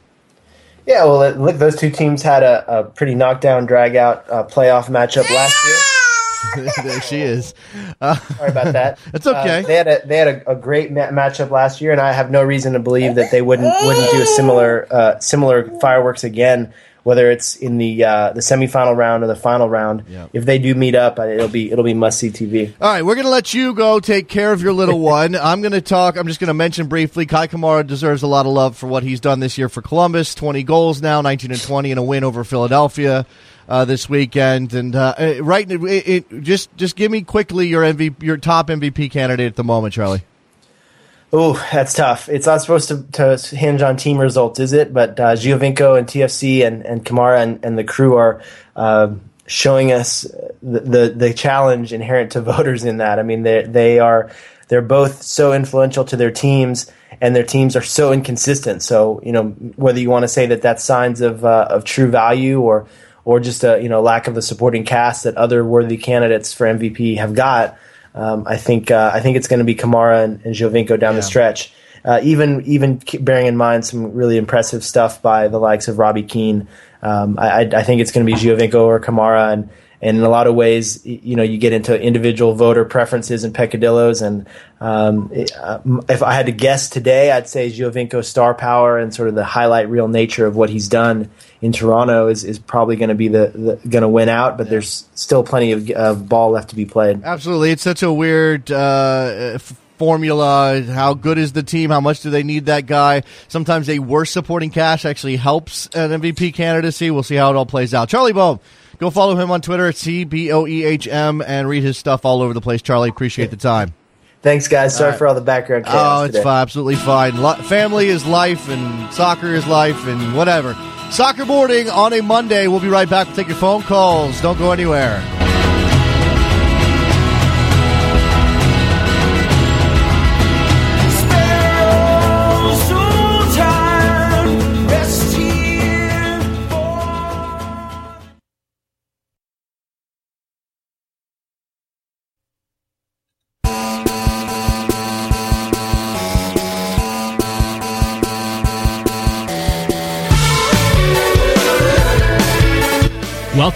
Yeah, well, look, those two teams had a, a pretty knockdown, drag out uh, playoff matchup last year. there she is. Uh, Sorry about that. It's okay. Uh, they had a they had a, a great ma- matchup last year, and I have no reason to believe that they wouldn't wouldn't do a similar uh, similar fireworks again whether it's in the uh, the semifinal round or the final round. Yeah. If they do meet up, it'll be it'll be must see TV. All right, we're gonna let you go take care of your little one. I'm gonna talk. I'm just gonna mention briefly. Kei Kamara deserves a lot of love for what he's done this year for Columbus. 20 goals now, 19 and 20, and a win over Philadelphia. Uh, this weekend. And uh, uh right, it, it, just just give me quickly your MVP, your top MVP candidate at the moment, Charlie. Oh, that's tough. It's not supposed to, to hinge on team results, is it? But uh, Giovinco and TFC and, and Kamara and, and the crew are uh, showing us the, the, the challenge inherent to voters in that. I mean, they they are they're both so influential to their teams, and their teams are so inconsistent. So you know whether you want to say that that's signs of uh, of true value or or just a you know lack of the supporting cast that other worthy candidates for MVP have got. Um, I think uh, I think it's going to be Kamara and, and Giovinco down yeah. the stretch. Uh, even even bearing in mind some really impressive stuff by the likes of Robbie Keane, um, I, I, think it's going to be Giovinco or Kamara, and and in a lot of ways, you know, you get into individual voter preferences and peccadillos. And um, uh, if I had to guess today, I'd say Giovinco's star power and sort of the highlight reel nature of what he's done in Toronto is, is probably going to be the, the going to win out. But yeah. there's still plenty of, of, ball left to be played. Absolutely, it's such a weird. Uh, formula. How good is the team? How much do they need that guy? Sometimes a worse supporting cast actually helps an MVP candidacy. We'll see how it all plays out. Charlie Boehm, Go follow him on Twitter at C B O E H M and read his stuff all over the place. Charlie, appreciate the time. Thanks, guys. Sorry right. for all the background chaos. Oh, it's fine, absolutely fine. family is life, and soccer is life, and whatever. Soccer Morning on a Monday. We'll be right back. We'll take your phone calls. Don't go anywhere.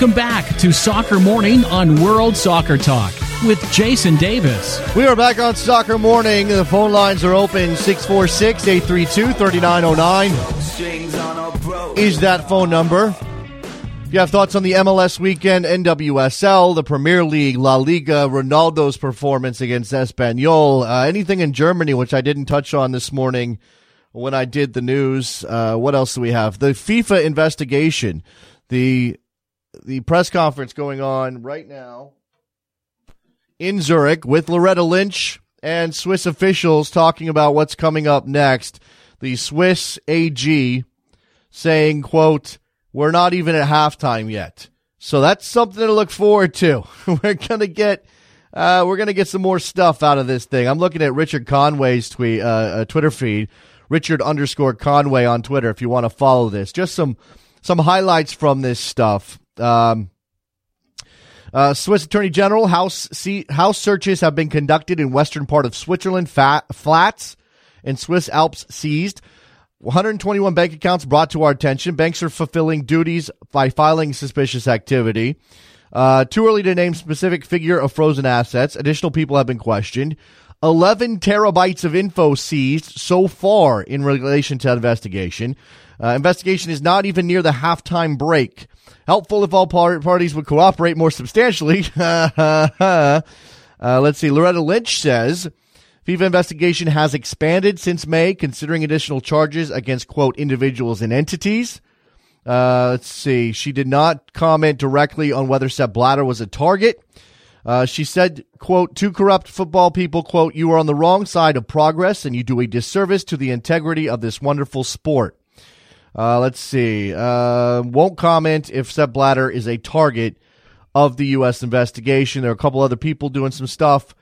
Welcome back to Soccer Morning on World Soccer Talk with Jason Davis. We are back on Soccer Morning. The phone lines are open 646 832 3909 is that phone number. If you have thoughts on the MLS weekend, NWSL, the Premier League, La Liga, Ronaldo's performance against Espanyol, uh, anything in Germany, which I didn't touch on this morning when I did the news. Uh, what else do we have? The FIFA investigation, the the press conference going on right now in Zurich with Loretta Lynch and Swiss officials talking about what's coming up next. The Swiss AG saying, quote, we're not even at halftime yet. So that's something to look forward to. we're going to get, uh, we're going to get some more stuff out of this thing. I'm looking at Richard Conway's tweet, uh, uh, Twitter feed, Richard underscore Conway on Twitter. If you want to follow this, just some, some highlights from this stuff. Um, uh, Swiss Attorney General house see, house searches have been conducted in western part of Switzerland. Fat, flats and Swiss Alps seized. 121 bank accounts brought to our attention. Banks are fulfilling duties by filing suspicious activity. Uh, too early to name specific figure of frozen assets. Additional people have been questioned. 11 terabytes of info seized so far in relation to investigation. Uh, investigation is not even near the halftime break. Helpful if all parties would cooperate more substantially. uh, let's see. Loretta Lynch says FIFA investigation has expanded since May, considering additional charges against, quote, individuals and entities. Uh, let's see. She did not comment directly on whether Sepp Blatter was a target. Uh, she said, quote, two corrupt football people, quote, you are on the wrong side of progress and you do a disservice to the integrity of this wonderful sport. Uh, let's see. Uh, won't comment if Sepp Blatter is a target of the U.S. investigation. There are a couple other people doing some stuff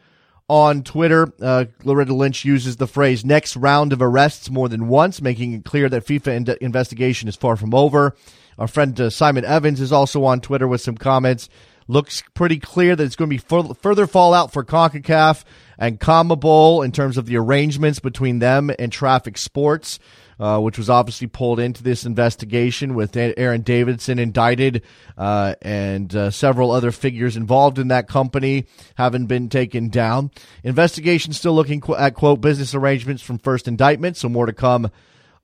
on Twitter. Uh, Loretta Lynch uses the phrase next round of arrests more than once, making it clear that FIFA in- investigation is far from over. Our friend uh, Simon Evans is also on Twitter with some comments. Looks pretty clear that it's going to be further fallout for CONCACAF and CONMEBOL in terms of the arrangements between them and Traffic Sports uh, which was obviously pulled into this investigation with Aaron Davidson indicted uh, and uh, several other figures involved in that company having been taken down. Investigation still looking at quote business arrangements from first indictment, so more to come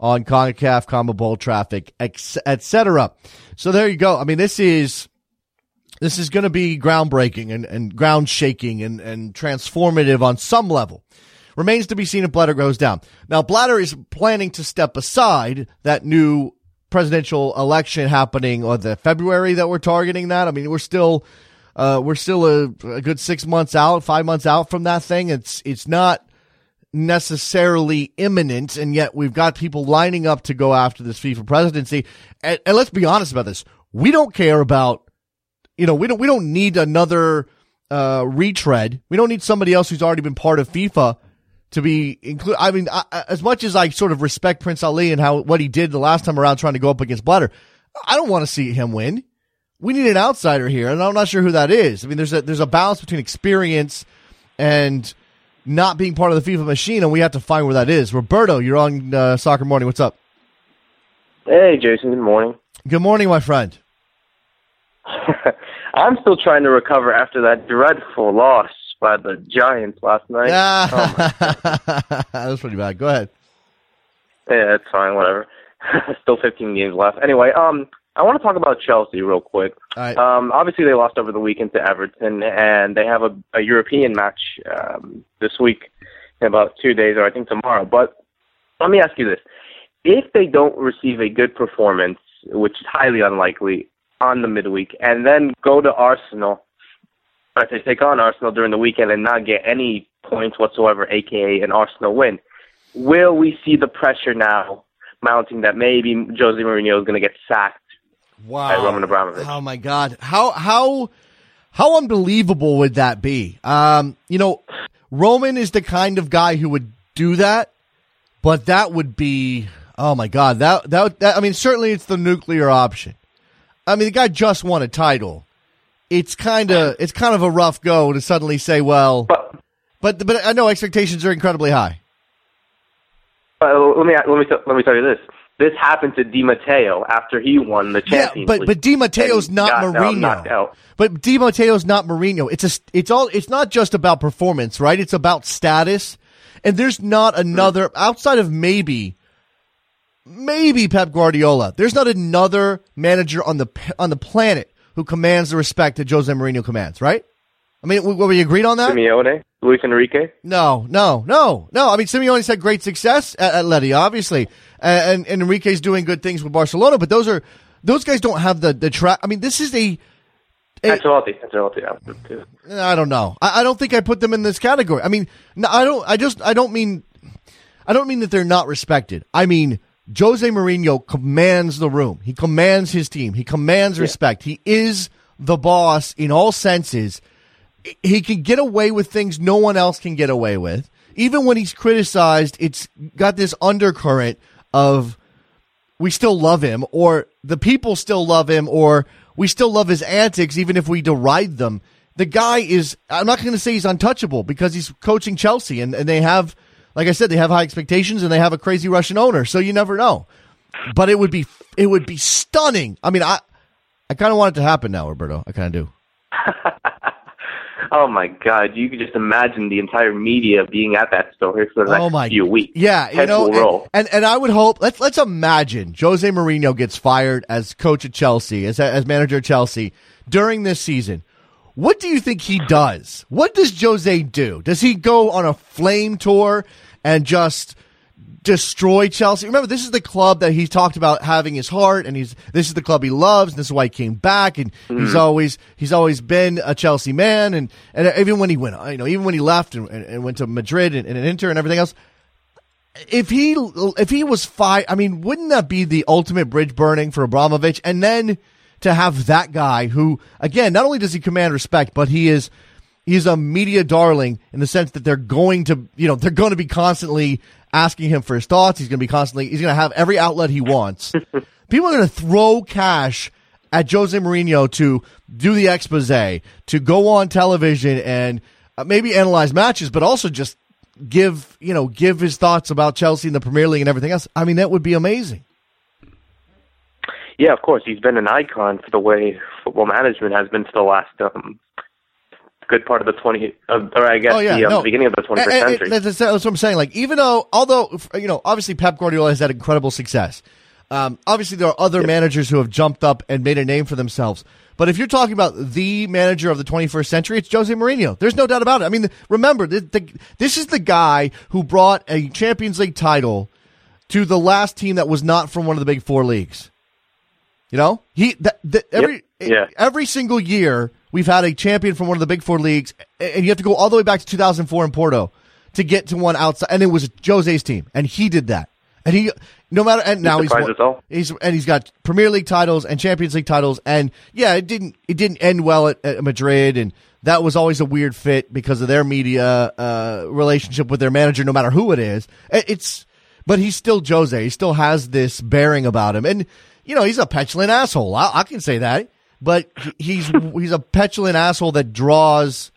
on CONCACAF, CONMEBOL traffic, etc. So there you go. I mean, this is this is going to be groundbreaking and, and ground shaking and, and transformative on some level. Remains to be seen if Blatter goes down. Now, Blatter is planning to step aside that new presidential election happening on the February that we're targeting that. I mean, we're still, uh, we're still a, a good six months out, five months out from that thing. It's, it's not necessarily imminent, and yet we've got people lining up to go after this FIFA presidency. And, and, let's be honest about this: we don't care about, you know, we don't we don't need another uh, retread. We don't need somebody else who's already been part of FIFA to be included. I mean, I, as much as I sort of respect Prince Ali and how what he did the last time around trying to go up against Blatter, I don't want to see him win. We need an outsider here, and I'm not sure who that is. I mean, there's a there's a balance between experience and not being part of the FIFA machine, and we have to find where that is. Roberto, you're on uh, Soccer Morning. What's up? Hey, Jason. Good morning. Good morning, my friend. I'm still trying to recover after that dreadful loss by the Giants last night. oh that was pretty bad. Go ahead. Yeah, it's fine. Whatever. Still 15 games left. Anyway, um, I want to talk about Chelsea real quick. Right. Um, obviously they lost over the weekend to Everton, and they have a, a European match um, this week in about two days, or I think tomorrow. But let me ask you this: If they don't receive a good performance, which is highly unlikely, on the midweek, and then go to Arsenal if they take on Arsenal during the weekend and not get any points whatsoever, aka an Arsenal win, will we see the pressure now mounting that maybe Jose Mourinho is going to get sacked wow. by Roman Abramovich? Oh my God, how how how unbelievable would that be? Um, you know, Roman is the kind of guy who would do that, but that would be oh my God, that that, that I mean, certainly it's the nuclear option. I mean, the guy just won a title it's kind of it's kind of a rough go to suddenly say, well, but but, but I know expectations are incredibly high. Uh, let me let me let me tell you this. This happened to Di Matteo after he won the Champions yeah, but League but Di Matteo's not Mourinho. But Di Matteo's not Mourinho. It's a it's all it's not just about performance, right? It's about status. And there's not another outside of maybe maybe Pep Guardiola. There's not another manager on the on the planet who commands the respect that Jose Mourinho commands, right? I mean, were we agreed on that? Simeone, Luis Enrique. No, no, no, no. I mean, Simeone's had great success at, at Atleti, obviously, and, and Enrique's doing good things with Barcelona. But those are those guys don't have the the track. I mean, this is a. a Ancelotti, Ancelotti. I don't know. I, I don't think I put them in this category. I mean, no, I don't. I just. I don't mean. I don't mean that they're not respected. I mean, Jose Mourinho commands the room. He commands his team. He commands respect. He is the boss in all senses. He can get away with things no one else can get away with. Even when he's criticized, it's got this undercurrent of we still love him, or the people still love him, or we still love his antics, even if we deride them. The guy is, I'm not going to say he's untouchable because he's coaching Chelsea and, and they have, like I said, they have high expectations and they have a crazy Russian owner. So you never know. But it would be, it would be stunning. I mean, I, I kind of want it to happen now, Roberto. I kind of do. Oh my God! You could just imagine the entire media being at that story for the oh, next oh my few weeks. Yeah, you know, and, and and I would hope let's let's imagine Jose Mourinho gets fired as coach at Chelsea, as as manager at Chelsea during this season. What do you think he does? What does Jose do? Does he go on a flame tour and just destroy Chelsea? Remember, this is the club that he talked about having his heart, and he's this is the club he loves, and this is why he came back, and mm-hmm. he's always he's always been a Chelsea man, and and even when he went, you know, even when he left and, and, went to Madrid and, and Inter and everything else, if he if he was five, I mean, wouldn't that be the ultimate bridge burning for Abramovich? And then to have that guy who, again, not only does he command respect, but he is he's a media darling in the sense that they're going to you know they're going to be constantly asking him for his thoughts. He's going to be constantly he's going to have every outlet he wants. People are going to throw cash at Jose Mourinho to do the expose, to go on television and uh, maybe analyze matches, but also just give you know give his thoughts about Chelsea and the Premier League and everything else. I mean, that would be amazing. Yeah, of course. He's been an icon for the way football management has been for the last um, good part of the 20, uh, or I guess Oh yeah, the, um, no. beginning of the 21st And- and- century. That's, that's what I'm saying. Like, even though, although you know, obviously Pep Guardiola has had incredible success. Um, obviously, there are other managers who have jumped up and made a name for themselves. But if you're talking about the manager of the 21st century, it's Jose Mourinho. There's no doubt about it. I mean, remember, the, the, this is the guy who brought a Champions League title to the last team that was not from one of the big four leagues. You know, he that, that every Yeah. every single year we've had a champion from one of the big four leagues, and you have to go all the way back to 2004 in Porto to get to one outside, and it was Jose's team, and he did that, and he no matter and now he's won- he's and he's got Premier League titles and Champions League titles, and yeah, it didn't it didn't end well at, at Madrid, and that was always a weird fit because of their media uh, relationship with their manager, no matter who it is. It's but he's still Jose. He still has this bearing about him, and you know he's a petulant asshole. I, I can say that, but he's he's a petulant asshole that draws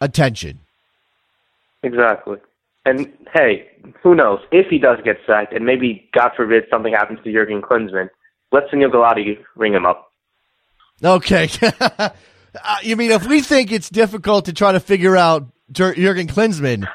attention. Exactly. And hey, who knows? If he does get sacked, and maybe God forbid something happens to Jurgen Klinsmann, let Sunil Gulati ring him up. Okay, uh, you mean if we think it's difficult to try to figure out Jurgen Klinsmann,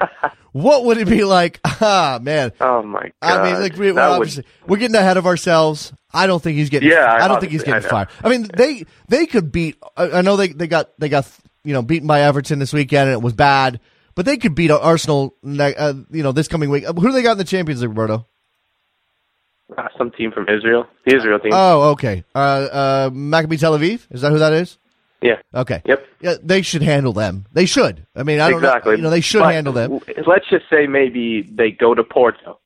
what would it be like? Ah, man. Oh my god! I mean, like we, we're, would- we're getting ahead of ourselves. I don't think he's getting. Yeah, I don't think he's obviously, I getting fired. I mean, they they could beat. I, I know they they got they got you know beaten by Everton this weekend and it was bad, but they could beat Arsenal. Uh, you know, this coming week. Who do they got in the Champions League, Roberto? uh, some team from Israel, the Israel team. Oh, okay. Uh, uh, Maccabi Tel Aviv. Is that who that is? Yeah. Okay. Yep. Yeah, they should handle them. They should. I mean, I don't exactly. know. You know, they should But handle them. Let's just say maybe they go to Porto,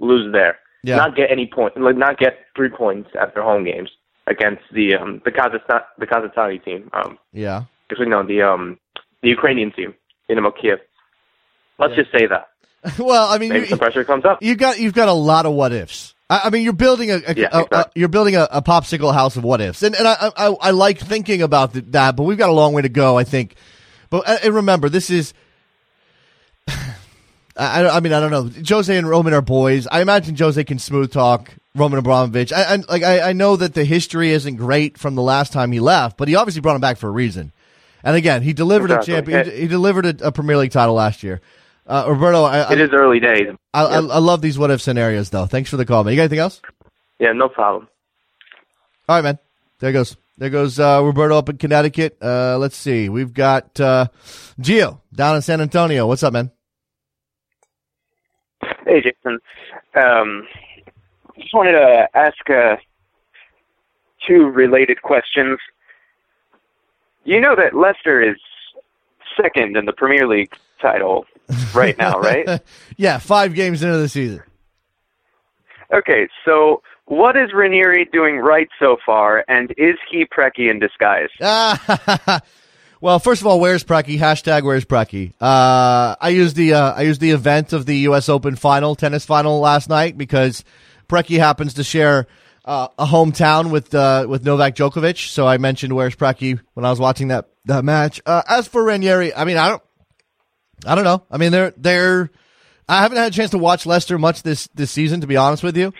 lose there, Yeah. not get any point, like not get three points at their home games against the um the Kazakhstan the Kazakhstani team. Um, Yeah. actually no, the um the Ukrainian team, Dynamo Kiev. Let's just say that well, I mean, maybe you, some pressure comes up. you got you've got a lot of what ifs. I, I mean, you're building a, a, Yeah, a- a- you're building a, a popsicle house of what ifs, and and I, I I like thinking about th- that, but we've got a long way to go. I think, but uh, and remember, this is. I, I mean, I don't know. Jose and Roman are boys. I imagine Jose can smooth talk Roman Abramovich. I, I like. I, I know that the history isn't great from the last time he left, but he obviously brought him back for a reason. And again, he delivered Exactly. a champion. He, he delivered a, a Premier League title last year. Uh, Roberto, I, It I, is early days. I, I, I love these what if scenarios, though. Thanks for the call, man. You got anything else? Yeah, no problem. All right, man. There goes. There goes uh, Roberto up in Connecticut. Uh, let's see. We've got uh, Gio down in San Antonio. What's up, man? Hey, Jason. Um, just wanted to ask uh, two related questions. You know that Leicester is second in the Premier League title right now, right? yeah, five games into the season. Okay, so what is Ranieri doing right so far, and is he Preki in disguise? well, first of all, where's Preki? Hashtag where's Preki? Uh, I used the uh, I used the event of the U.S. Open final tennis final last night because Preki happens to share uh, a hometown with uh, with Novak Djokovic. So I mentioned where's Preki when I was watching that that match. Uh, as for Ranieri, I mean, I don't, I don't know. I mean, they're they're. I haven't had a chance to watch Leicester much this this season, to be honest with you.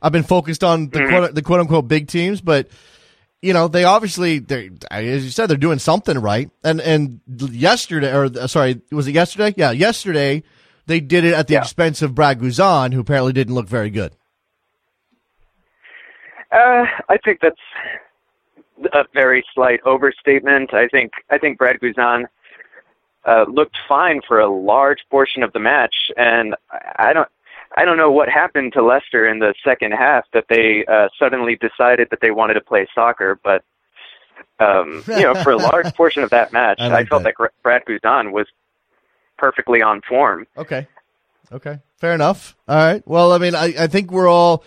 I've been focused on the quote the quote unquote big teams, but you know they obviously they as you said they're doing something right. And and yesterday or uh, sorry was it yesterday? Yeah, yesterday they did it at the Yeah. expense of Brad Guzan, who apparently didn't look very good. Uh, I think that's a very slight overstatement. I think I think Brad Guzan uh, looked fine for a large portion of the match, and I don't I don't know what happened to Leicester in the second half that they uh, suddenly decided that they wanted to play soccer, but. Um, you know, for a large portion of that match, I I, felt that. that Brad Guzan was perfectly on form. Okay. Okay. Fair enough. All right. Well, I mean, I, I think we're all,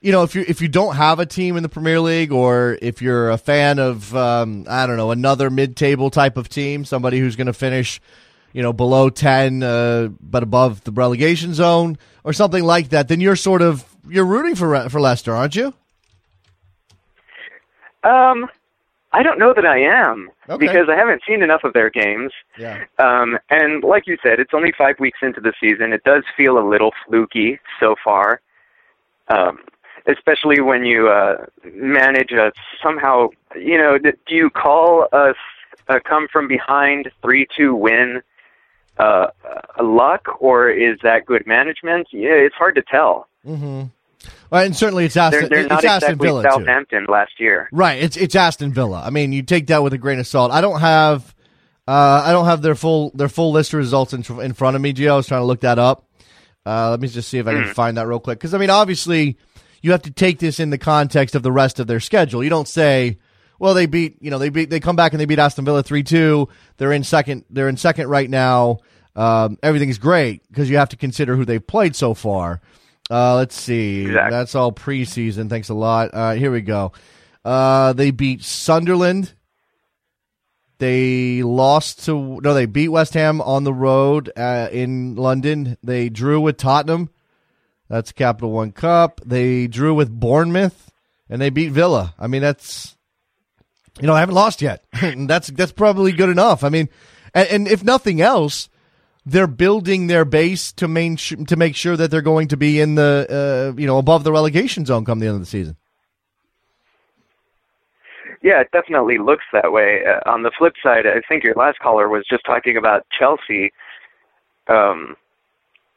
you know, if you if you don't have a team in the Premier League, or if you're a fan of, um, I don't know, another mid-table type of team, somebody who's going to finish, you know, below ten, uh, but above the relegation zone, or something like that, then you're sort of you're rooting for for Leicester, aren't you? Um, I don't know that I am Okay. because I haven't seen enough of their games. Yeah. Um, and like you said, it's only five weeks into the season. It does feel a little fluky so far, um, especially when you uh, manage a somehow. You know, do you call a, a come from behind three-two win uh, a luck, or is that good management? Yeah, it's hard to tell. Well, and certainly it's Aston, They're, they're it's not Aston exactly Villa too. Southampton last year. Right. It's it's Aston Villa. I mean, you take that with a grain of salt. I don't have uh, I don't have their full their full list of results in, in front of me, Gio. I was trying to look that up. Uh, let me just see if I can find that real quick. Because I mean, obviously, you have to take this in the context of the rest of their schedule. You don't say, well, they beat you know they beat they come back and they beat Aston Villa three two. They're in second. They're in second right now. Um, everything's great because you have to consider who they've played so far. Uh, let's see. Exactly. That's all preseason. Thanks a lot. Right, here we go. Uh, they beat Sunderland. They lost to no. They beat West Ham on the road uh, in London. They drew with Tottenham. That's Capital One Cup. They drew with Bournemouth, and they beat Villa. I mean, that's you know, I haven't lost yet. That's that's probably good enough. I mean, and, and if nothing else, they're building their base to main to make sure that they're going to be in the uh, you know above the relegation zone come the end of the season. Yeah, it definitely looks that way. Uh, on the flip side, I think your last caller was just talking about Chelsea. Um,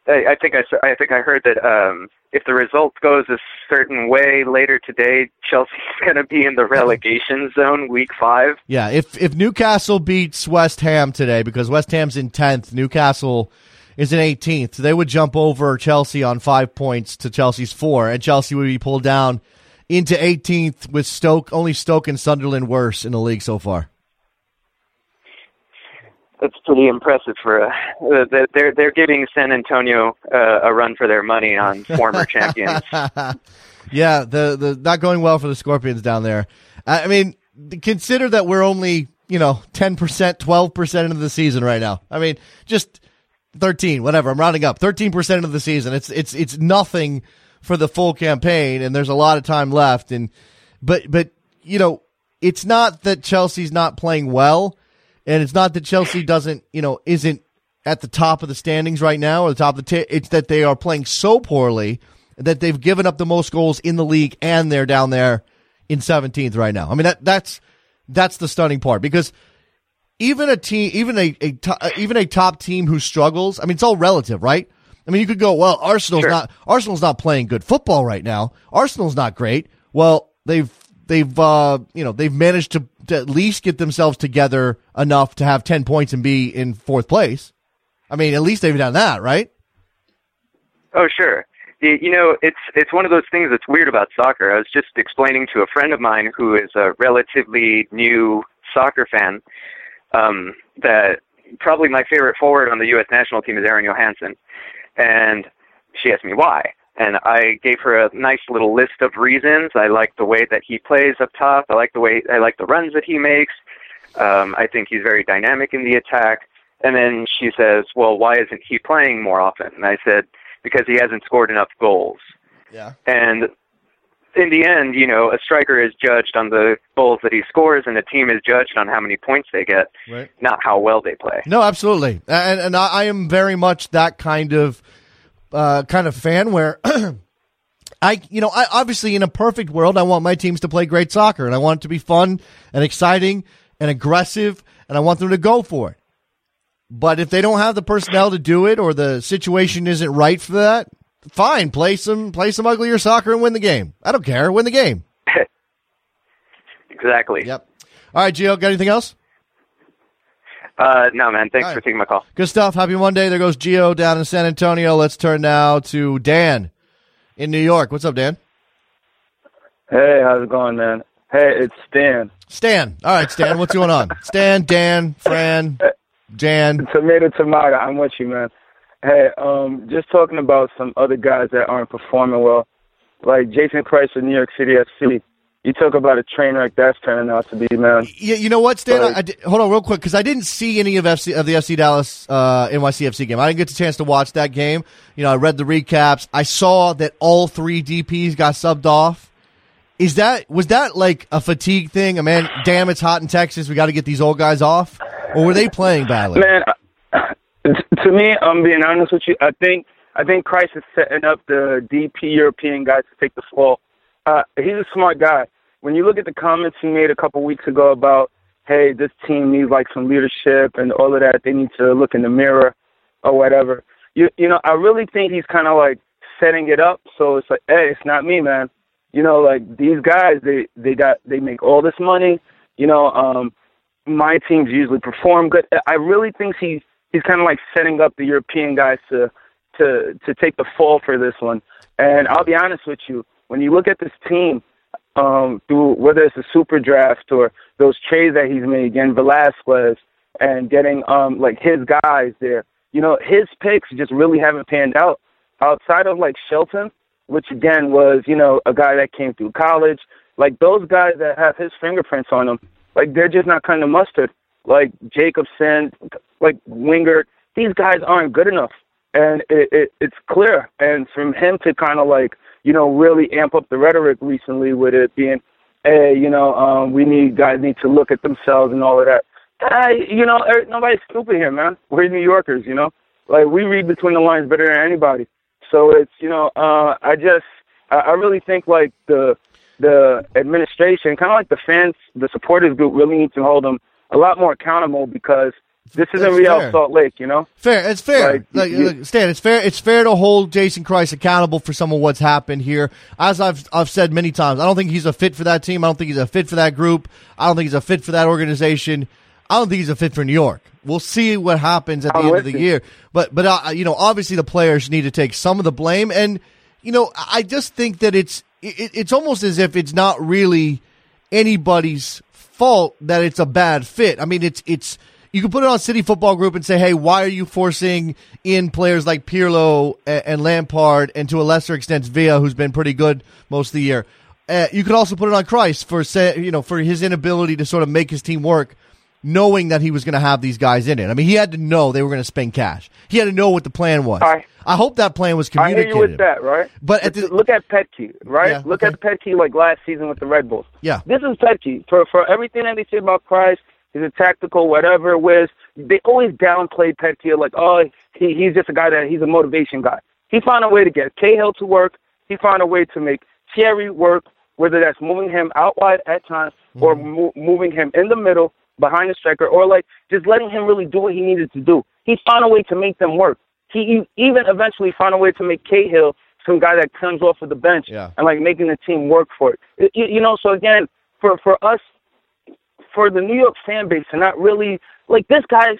I, I think I, I think I heard that um, if the result goes a certain way later today, Chelsea's going to be in the relegation zone week five. Yeah, if if Newcastle beats West Ham today, because West Ham's in tenth, Newcastle is in eighteenth, they would jump over Chelsea on five points to Chelsea's four, and Chelsea would be pulled down into eighteenth with Stoke only Stoke and Sunderland worse in the league so far. That's pretty impressive for uh, uh, they're- they're they're giving San Antonio uh, a run for their money on former champions. Yeah, the the not going well for the Scorpions down there. I I mean, consider that we're only you know ten percent, twelve percent into the season right now. I mean, just thirteen, whatever. I'm rounding up. Thirteen percent of the season. It's it's it's nothing for the full campaign, and there's a lot of time left. And but but you know, it's not that Chelsea's not playing well, and it's not that Chelsea doesn't you know isn't at the top of the standings right now or the top of the. T- it's that they are playing so poorly that they've given up the most goals in the league, and they're down there in 17th right now. I mean that that's that's the stunning part because even a team, even a, a to- uh, even a top team who struggles. I mean, it's all relative, right? I mean, you could go, well, Arsenal's Sure. not Arsenal's not playing good football right now. Arsenal's not great. Well, they've they've uh, you know they've managed to, to at least get themselves together enough to have ten points and be in fourth place. I mean, at least they've done that, right? Oh, sure. You know, it's it's one of those things that's weird about soccer. I was just explaining to a friend of mine who is a relatively new soccer fan um, that probably my favorite forward on the U.S. national team is Aron Johannsson, and she asked me why. And I gave her a nice little list of reasons. I like the way that he plays up top. I like the way I like the runs that he makes. Um, I think he's very dynamic in the attack. And then she says, "Well, why isn't he playing more often?" And I said, "Because he hasn't scored enough goals." Yeah. And in the end, you know, a striker is judged on the goals that he scores, and a team is judged on how many points they get, Right. not how well they play. No, absolutely, and and I, I am very much that kind of uh, kind of fan where. I, you know, I obviously in a perfect world, I want my teams to play great soccer, and I want it to be fun and exciting and aggressive, and I want them to go for it. But if they don't have the personnel to do it, or the situation isn't right for that, fine, play some play some uglier soccer and win the game. I don't care, win the game. Exactly. Yep. All right, Gio, got anything else? Uh, no, man. Thanks All right. for taking my call. Good stuff. Happy Monday. There goes Gio down in San Antonio. Let's turn now to Dan in New York. What's up, Dan? Hey, how's it going, man? Hey, it's Stan. Stan. All right, Stan. What's going on? Stan, Dan, Fran, Jan. Tomato, tomato. I'm with you, man. Hey, um, just talking about some other guys that aren't performing well, like Jason Kreis of New York City FC. You talk about a train wreck that's turning out to be, man. Yeah, you know what, Stan? I, I did- hold on real quick because I didn't see any of FC of the FC Dallas uh, NYCFC game. I didn't get the chance to watch that game. You know, I read the recaps. I saw that all three DPS got subbed off. Is that was that like a fatigue thing? I mean, damn, it's hot in Texas. We got to get these old guys off, or were they playing badly? Man, uh, to me, I'm being honest with you. I think I think Kreis is setting up the DP European guys to take the fall. Uh, he's a smart guy. When you look at the comments he made a couple weeks ago about, hey, this team needs like some leadership and all of that, they need to look in the mirror or whatever. You you know, I really think he's kind of like setting it up. So it's like, hey, it's not me, man. You know, like these guys, they they got they make all this money. You know, um, my teams usually perform good. I really think he's he's kind of like setting up the European guys to to to take the fall for this one. And I'll be honest with you, when you look at this team, um, through whether it's a super draft or those trades that he's made, getting Velasquez and getting um like his guys there, you know, his picks just really haven't panned out. Outside of like Shelton, which again was, you know, a guy that came through college, like those guys that have his fingerprints on them, like they're just not kind of mustard. Like Jacobson, like Wingert, these guys aren't good enough, and it, it it's clear. And from him to kind of like you know really amp up the rhetoric recently with it being, hey, you know, um, we need guys need to look at themselves and all of that. I, you know, er, nobody's stupid here, man. We're New Yorkers, you know. Like we read between the lines better than anybody. So it's you know, uh, I just I, I really think like the the administration, kind of like the fans, the supporters group, really need to hold them a lot more accountable because this isn't Real fair. Salt Lake, you know. Fair. It's fair. Like, Like, you- look, Stan, it's fair. It's fair to hold Jason Kreis accountable for some of what's happened here. As I've I've said many times, I don't think he's a fit for that team. I don't think he's a fit for that group. I don't think he's a fit for that organization. I don't think he's a fit for New York. We'll see what happens at the I'm end of the you. year. But but uh, you know, obviously the players need to take some of the blame, and you know, I just think that it's it, it's almost as if it's not really anybody's fault that it's a bad fit. I mean, it's it's you can put it on City Football Group and say, "Hey, why are you forcing in players like Pirlo and, and Lampard, and to a lesser extent Villa, who's been pretty good most of the year?" Uh, you could also put it on Kreis for say, you know for his inability to sort of make his team work, knowing that he was going to have these guys in it. I mean, he had to know they were going to spend cash. He had to know what the plan was. I- I hope that plan was communicated. I hear you with that, right? But at the- look at Petke, right? Yeah, look okay. at Petke like last season with the Red Bulls. Yeah. This is Petke. For for everything that they say about Christ, he's a tactical whatever whiz. They always downplay Petke like, oh, he he's just a guy that he's a motivation guy. He found a way to get Cahill to work. He found a way to make Thierry work, whether that's moving him out wide at times or mm-hmm. mo- moving him in the middle behind the striker, or like just letting him really do what he needed to do. He found a way to make them work. he even eventually found a way to make Cahill some guy that comes off of the bench Yeah. and like making the team work for it. It- You, you know, so again, for for us, for the New York fan base, to not really like this guy's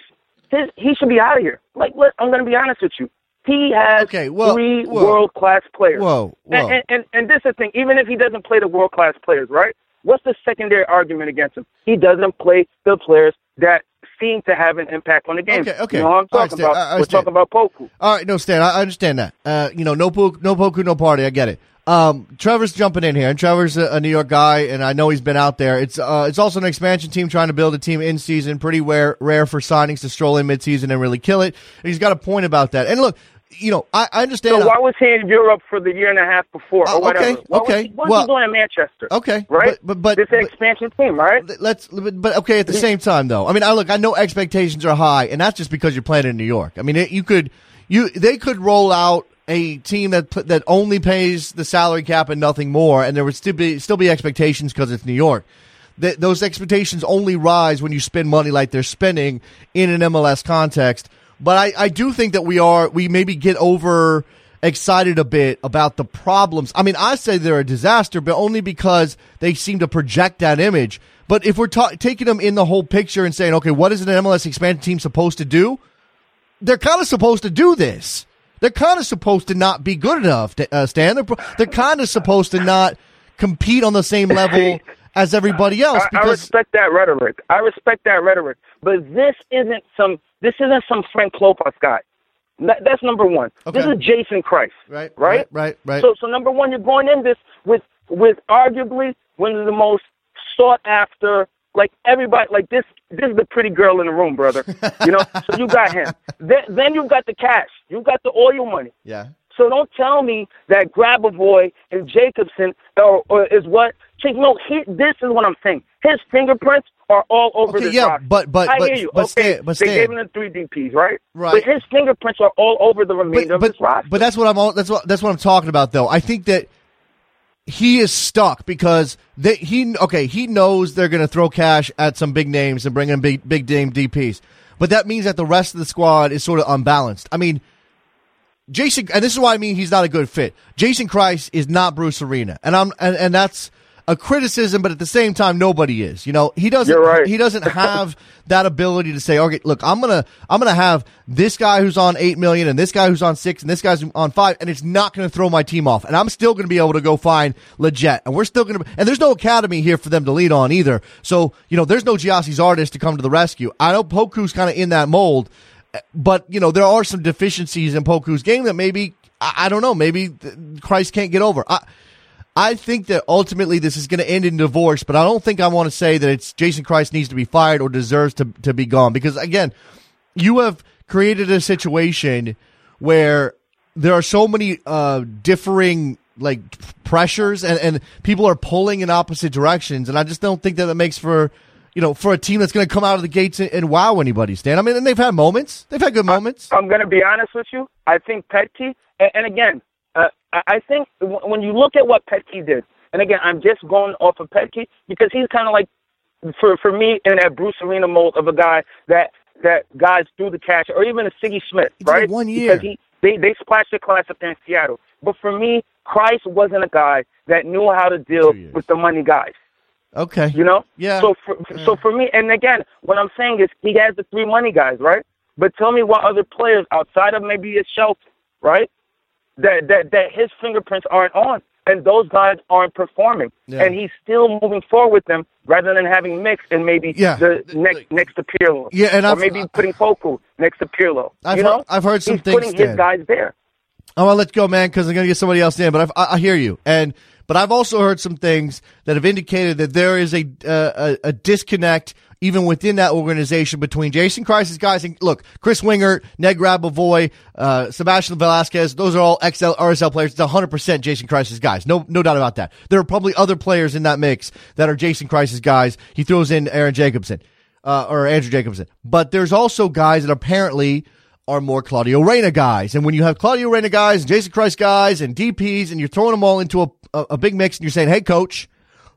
his he should be out of here. Like, let, I'm going to be honest with you. He has Okay, well, three world class players. Whoa, whoa. And, and, and and this is the thing. Even if he doesn't play the world class players, right? What's the secondary argument against him? He doesn't play the players that seem to have an impact on the game. Okay, okay. You know what I'm All right, talking about? I- I We're talking about Poku. All right, no, Stan, I I understand that. Uh, you know, no poku, no poku, no party. I get it. Um, Trevor's jumping in here, and Trevor's a, a New York guy, and I know he's been out there. It's uh, it's also an expansion team trying to build a team in season. Pretty rare, rare for signings to stroll in midseason and really kill it. And he's got a point about that. And look, you know, I, I understand. So why was he in Europe for the year and a half before, Oh, or whatever? okay, What was okay. he, what was Well- he doing in Manchester? Okay, right. but- but- but- this is an but- expansion team, right? let's but, but okay at the same time though i mean i look i know expectations are high and that's just because you're playing in new york i mean it, you could you they could roll out a team that that only pays the salary cap and nothing more and there would still be still be expectations because it's new york Th- those expectations only rise when you spend money like they're spending in an mls context but i i do think that we are we maybe get over excited a bit about the problems. I mean, I say they're a disaster, but only because they seem to project that image. But if we're ta- taking them in the whole picture and saying, okay, what is an MLS expansion team supposed to do? They're kind of supposed to do this. They're kind of supposed to not be good enough, to, uh, Stan. They're, they're kind of supposed to not compete on the same level as everybody else. I, I respect that rhetoric. I respect that rhetoric. But this isn't some. This isn't some Frank Klopas guy. That, that's number one. This is Jason Kreis. Right, Right. right, right, right. So, so number one, you're going in this with with arguably one of the most sought after. Like everybody, like this. This is the pretty girl in the room, brother. You know. so you got him. Then, then you've got the cash. You've got the oil money. yeah. So don't tell me that Grabavoy and Jacobson or, or is what. Chick, no, he, this is what I'm saying. His fingerprints are all over Okay, this yeah, roster. but- but- I but- hear you. but okay, Stan- but they gave him the three DPs, right? Right. But his fingerprints are all over the remainder but, of this roster. but that's what I'm all, that's what that's what I'm talking about though. I think that he is stuck because they, he okay he knows they're going to throw cash at some big names and bring in big big name DPS, but that means that the rest of the squad is sort of unbalanced. I mean. Jason, and this is why I mean he's not a good fit. Jason Kreis is not Bruce Arena, and I'm and, and that's a criticism, but at the same time, nobody is. You know, he doesn't. Right. He doesn't have that ability to say, okay, look, I'm gonna I'm gonna have this guy who's on eight million, and this guy who's on six, and this guy's on five, and it's not gonna throw my team off, and I'm still gonna be able to go find legit, and we're still gonna. And there's no academy here for them to lead on either. So you know, there's no Gyasi Zardes to come to the rescue. I know Poku's kind of in that mold but you know there are some deficiencies in Poku's game that maybe I, I don't know maybe Kreis can't get over. I I think that ultimately this is going to end in divorce, but I don't think I want to say that it's Jason Kreis needs to be fired or deserves to to be gone because again, you have created a situation where there are so many uh, differing like pressures and, and people are pulling in opposite directions, and I just don't think that it makes for you know for a team that's going to come out of the gates and, and wow anybody. Stan, I mean, and they've had moments, they've had good moments. I'm going to be honest with you. I think Petke, and, and again, I think when you look at what Petke did, and again, I'm just going off of Petke because he's kind of like, for for me, in that Bruce Arena mold of a guy that that guys threw the cash, or even a Sigi Schmid, He right? one year. Because he they they splashed the class up there in Seattle. But for me, Kreis wasn't a guy that knew how to deal with the money guys. Okay, You know? Yeah. So for so for me, and again, what I'm saying is he has the three money guys, right? But tell me what other players outside of maybe a shelf, right? That that that his fingerprints aren't on, and those guys aren't performing, Yeah. and he's still moving forward with them rather than having mix and maybe Yeah. the next next to Pirlo, Yeah, and or I've- maybe putting Poku next to Pirlo. I've you heard- know, I've heard some he's things, putting Stan. his guys there. I want to let go, man, because I'm going to get somebody else in. But I've, I, I hear you, and but I've also heard some things that have indicated that there is a uh, a, a disconnect even within that organization between Jason Kreis's guys and look, Chris Wingert, Ned Grabavoy, uh, Sebastian Velasquez. Those are all XL RSL players. It's 100 percent Jason Kreis's guys. No, no doubt about that. There are probably other players in that mix that are Jason Kreis's guys. He throws in Aaron Jacobson uh, or Andrew Jacobson, but there's also guys that apparently are more Claudio Reyna guys. And when you have Claudio Reyna guys and Jason Kreis guys and DPs and you're throwing them all into a, a, a big mix and you're saying, hey, coach,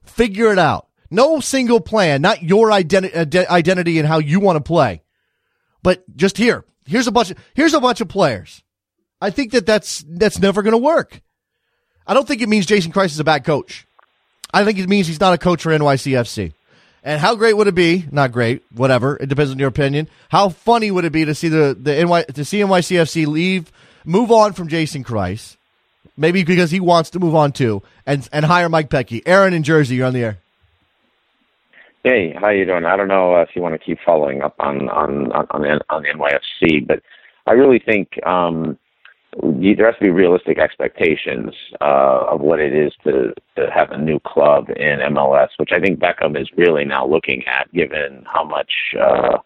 figure it out. No single plan, not your ide- uh, identity and how you want to play. But just here, here's a bunch of, here's a bunch of players. I think that that's that's never going to work. I don't think it means Jason Kreis is a bad coach. I think it means he's not a coach for NYCFC. And how great would it be? Not great, whatever. It depends on your opinion. How funny would it be to see the the NY to see NYCFC leave, move on from Jason Kreis, maybe because he wants to move on too, and and hire Mike Petke. Aaron in Jersey, you're on the air. Hey, how you doing? I don't know if you want to keep following up on on on on, on the NYFC, but I really think um, there has to be realistic expectations uh, of what it is to, to have a new club in MLS, which I think Beckham is really now looking at, given how much uh,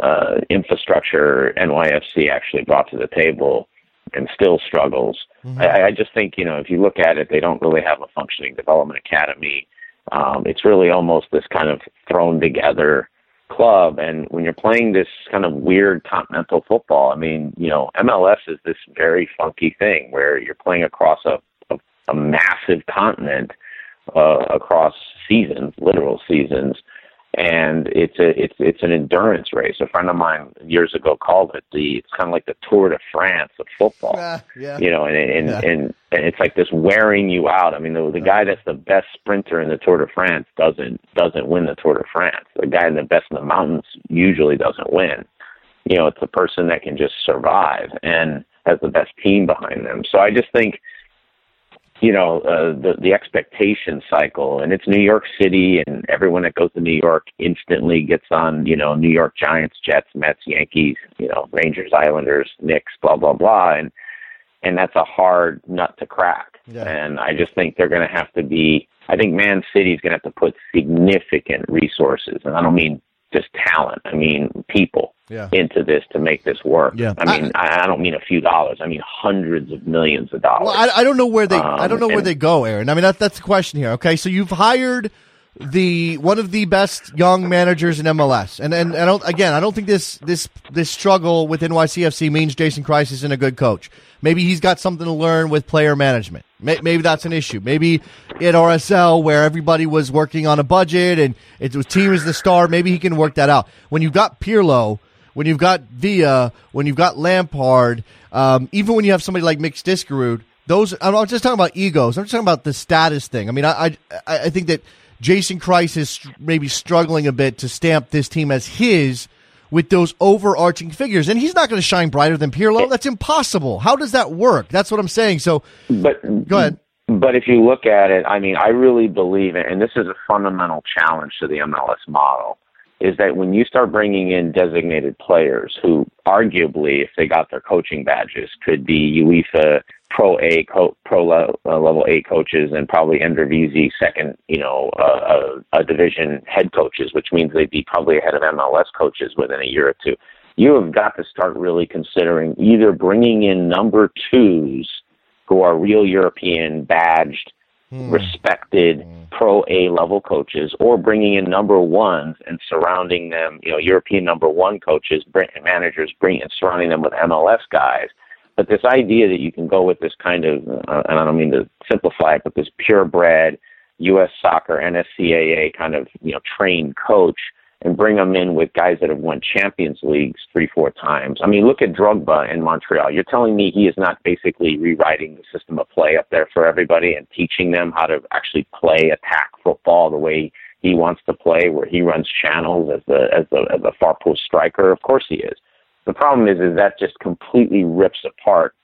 uh, infrastructure NYFC actually brought to the table and still struggles. Mm-hmm. I, I just think, you know, if you look at it, they don't really have a functioning development academy. Um, it's really almost this kind of thrown together club. And when you're playing this kind of weird continental football, I mean, you know, MLS is this very funky thing where you're playing across a, a, a massive continent uh, across seasons, literal seasons and it's a it's it's an endurance race. A friend of mine years ago called it the it's kind of like the Tour de France of football. Yeah, yeah. You know, and and, Yeah. and and it's like this wearing you out. I mean, the the guy that's the best sprinter in the Tour de France doesn't doesn't win the Tour de France. The guy in the best in the mountains usually doesn't win. You know, it's the person that can just survive and has the best team behind them. So I just think you know uh, the the expectation cycle and it's New York City and everyone that goes to New York instantly gets on you know New York Giants Jets Mets Yankees you know Rangers Islanders Knicks blah blah blah and and that's a hard nut to crack Yeah. and I just think they're going to have to be I think Man City's going to have to put significant resources and I don't mean just talent I mean people Yeah. into this to make this work Yeah. I mean I, I don't mean a few dollars I mean hundreds of millions of dollars Well, I, I don't know where they I Um, don't know where and- they go, Aaron. I mean that that's the question here. Okay, so you've hired the one of the best young managers in MLS, and and I don't again I don't think this this this struggle with NYCFC means Jason Kreis isn't a good coach. Maybe he's got something to learn with player management. Maybe that's an issue. Maybe at RSL where everybody was working on a budget and it was team is the star. Maybe he can work that out. When you've got Pirlo, when you've got Villa, when you've got Lampard, um, even when you have somebody like Mix Diskerud, those I'm not just talking about egos. I'm just talking about the status thing. I mean, I I, I think that Jason Kreis is maybe struggling a bit to stamp this team as his with those overarching figures, and he's not going to shine brighter than Pirlo. That's impossible. How does that work? That's what I'm saying. So But go ahead. But if you look at it, I mean, I really believe it, and this is a fundamental challenge to the MLS model, is that when you start bringing in designated players who arguably, if they got their coaching badges, could be UEFA Pro A, co- Pro le- uh, level A coaches, and probably Eredivisie second, you know, uh, uh, a division head coaches, which means they'd be probably ahead of MLS coaches within a year or two. You have got to start really considering either bringing in number twos who are real European badged, respected pro A level coaches, or bringing in number ones and surrounding them, you know, European number one coaches, managers, bring and surrounding them with MLS guys. But this idea that you can go with this kind of, uh, and I don't mean to simplify it, but this purebred U.S. soccer NSCAA kind of, you know, trained coach and bring them in with guys that have won Champions Leagues three, four times. I mean, look at Drogba in Montreal. You're telling me he is not basically rewriting the system of play up there for everybody and teaching them how to actually play attack football the way he wants to play, where he runs channels as the as the as a far post striker. Of course he is. The problem is, is that just completely rips apart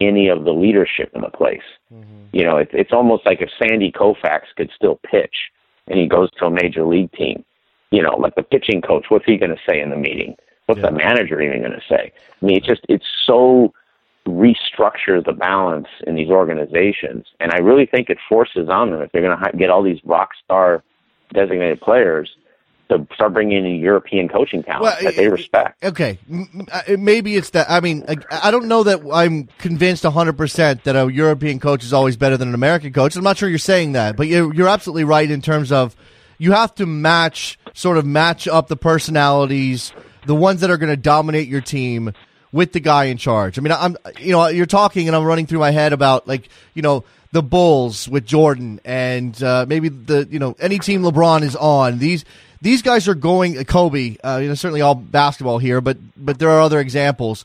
any of the leadership in the place. Mm-hmm. You know, it's it's almost like if Sandy Koufax could still pitch and he goes to a major league team, you know, like the pitching coach, what's he going to say in the meeting? What's the manager even going to say? I mean, it's just it's so restructure the balance in these organizations, and I really think it forces on them if they're going to get all these rock star designated players to start bringing in a European coaching talent Well, that they respect. Okay, uh, maybe it's that. I mean, I, I don't know that I'm convinced 100 percent that a European coach is always better than an American coach. I'm not sure you're saying that, but you're, you're absolutely right in terms of you have to match, sort of match up the personalities, the ones that are going to dominate your team with the guy in charge. I mean, I'm, you know, you're talking and I'm running through my head about like, you know, the Bulls with Jordan and uh, maybe the, you know, any team LeBron is on. These these guys are going Kobe. Uh, you know, certainly all basketball here, but but there are other examples.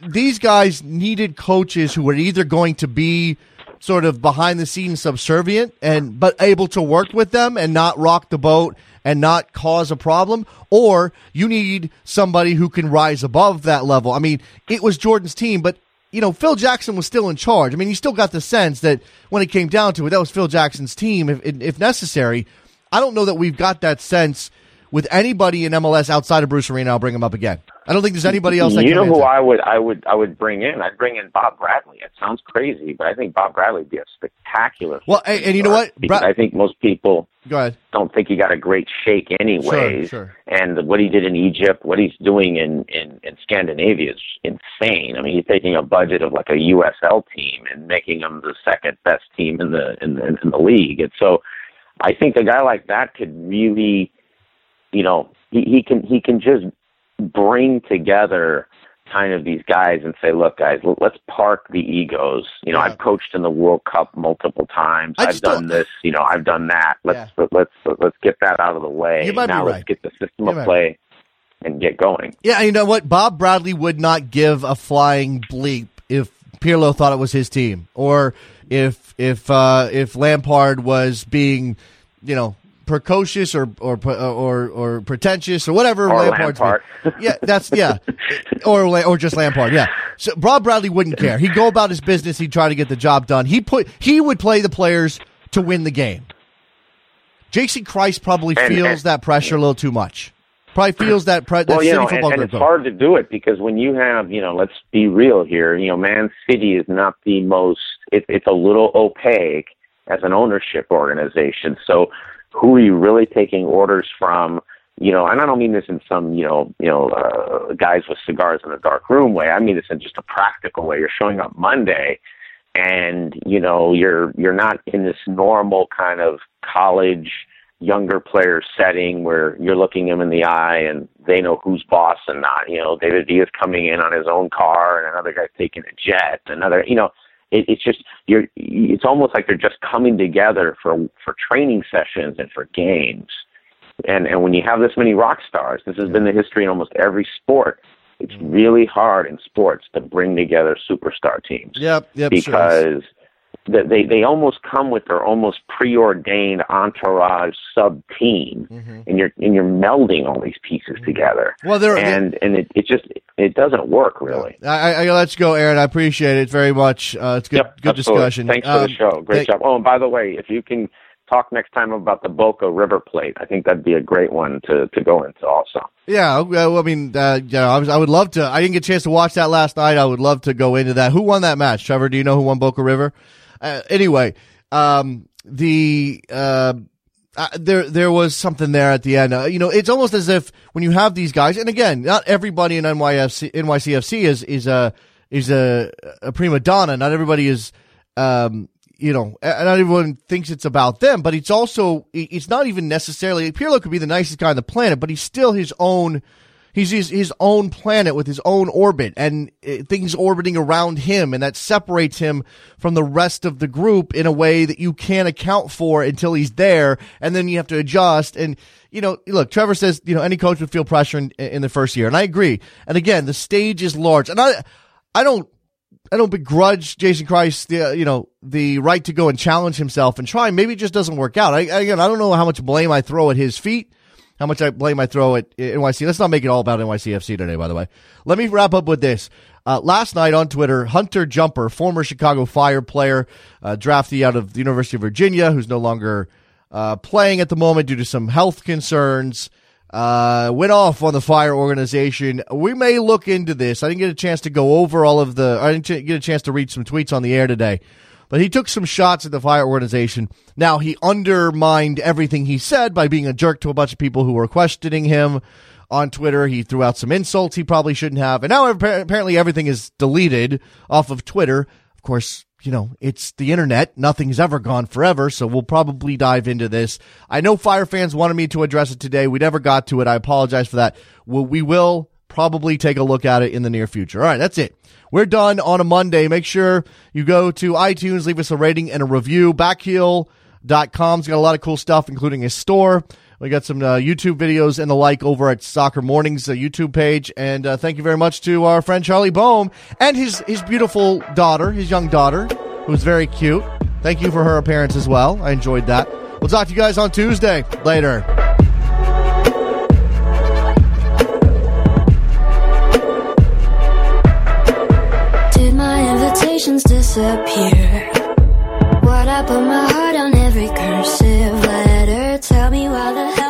these guys needed coaches who were either going to be sort of behind the scenes subservient and but able to work with them and not rock the boat and not cause a problem or you need somebody who can rise above that level. I mean, it was Jordan's team, but you know, Phil Jackson was still in charge. I mean, you still got the sense that when it came down to it, that was Phil Jackson's team if if necessary. I don't know that we've got that sense with anybody in MLS outside of Bruce Arena. I'll bring him up again. I don't think there's anybody else. That you know who. I would I would I would bring in? I'd bring in Bob Bradley. It sounds crazy, but I think Bob Bradley would be a spectacular. Well, and, and you know what? Bra- I think most people Go ahead. don't think he got a great shake anyways. Sure, sure. And what he did in Egypt, what he's doing in, in, in Scandinavia is insane. I mean, he's taking a budget of like a USL team and making them the second best team in the in the in the league. And so, I think a guy like that could really, you know, he, he can he can just bring together kind of these guys and say, look, guys, let's park the egos. You know, Yeah. I've coached in the World Cup multiple times. I I've done this. You know, I've done that. Let's let, let's let's get that out of the way. You might be now right. let's get the system You of play and get going. Yeah, you know what? Bob Bradley would not give a flying bleep if Pirlo thought it was his team, or if if uh, if Lampard was being, you know, precocious or or or or pretentious or whatever Or Lampard's Lampard. Yeah, that's yeah, or or just Lampard. Yeah. So Bob Bradley wouldn't care. He'd go about his business. He'd try to get the job done. He put he would play the players to win the game. Jason Kreis probably And- feels and- that pressure a little too much. Probably feels that pre- that well, you know, and, and it's hard to do it because when you have, you know, let's be real here. You know, Man City is not the most. It, it's a little opaque as an ownership organization. So, who are you really taking orders from? You know, and I don't mean this in some, you know, you know, uh, guys with cigars in a dark room way. I mean this in just a practical way. You're showing up Monday, and you know, you're you're not in this normal kind of college younger player setting where you're looking them in the eye and they know who's boss and not. You know, David Villa's coming in on his own car and another guy's taking a jet. Another, you know, it, it's just you're. It's almost like they're just coming together for for training sessions and for games. And and when you have this many rock stars, this has been the history in almost every sport. It's really hard in sports to bring together superstar teams Yep, yep, sure because that they they almost come with their almost preordained entourage sub team, and you're and you're melding all these pieces together. Mm-hmm. Well, they're- and and it, it just it doesn't work really. I, I, let's go, Aaron. I appreciate it very much. Uh, it's good, Yep, good absolutely. discussion. Thanks for Um, the show. Great thank- job. Oh, and by the way, if you can talk next time about the Boca River Plate, I think that'd be a great one to to go into also. Yeah, uh, well, I mean, uh, yeah, I, was, I would love to. I didn't get a chance to watch that last night. I would love to go into that. Who won that match, Trevor? Do you know who won Boca River? Uh, anyway, um, the uh, uh, there there was something there at the end. Uh, you know, it's almost as if when you have these guys, and again, not everybody in NYFC, NYCFC is is a is a, a prima donna. Not everybody is. Um, you know, not everyone thinks it's about them, but it's also, it's not even necessarily, Pirlo could be the nicest guy on the planet, but he's still his own, he's his, his own planet with his own orbit and uh, things orbiting around him. And that separates him from the rest of the group in a way that you can't account for until he's there. And then you have to adjust. And, you know, look, Trevor says, you know, any coach would feel pressure in, in the first year. And I agree. And again, the stage is large. And I, I don't, I don't begrudge Jason Kreis the you know the right to go and challenge himself and try. Maybe it just doesn't work out. I, again, I don't know how much blame I throw at his feet, how much I blame I throw at NYC. Let's not make it all about NYCFC today. By the way, let me wrap up with this. Uh, last night on Twitter, Hunter Jumper, former Chicago Fire player, uh, draftee out of the University of Virginia, who's no longer uh, playing at the moment due to some health concerns uh, went off on the fire organization. We may look into this. I didn't get a chance to go over all of the. I didn't get a chance to read some tweets on the air today, but he took some shots at the fire organization. Now he undermined everything he said by being a jerk to a bunch of people who were questioning him on Twitter. He threw out some insults he probably shouldn't have, and now apparently everything is deleted off of Twitter. Of course, you know, it's the internet. Nothing's ever gone forever, so we'll probably dive into this. I know Fire fans wanted me to address it today. We never got to it. I apologize for that. Well, we will probably take a look at it in the near future. All right, that's it. We're done on a Monday. Make sure you go to iTunes, leave us a rating and a review. Backheel.com's got a lot of cool stuff, including a store We got some uh, YouTube videos and the like over at Soccer Mornings uh, YouTube page. And uh, thank you very much to our friend Charlie Boehm and his his beautiful daughter, his young daughter, who's very cute. Thank you for her appearance as well. I enjoyed that. We'll talk to you guys on Tuesday. Later. My invitations disappear? What I put my heart on every cursive letter. Tell me why the hell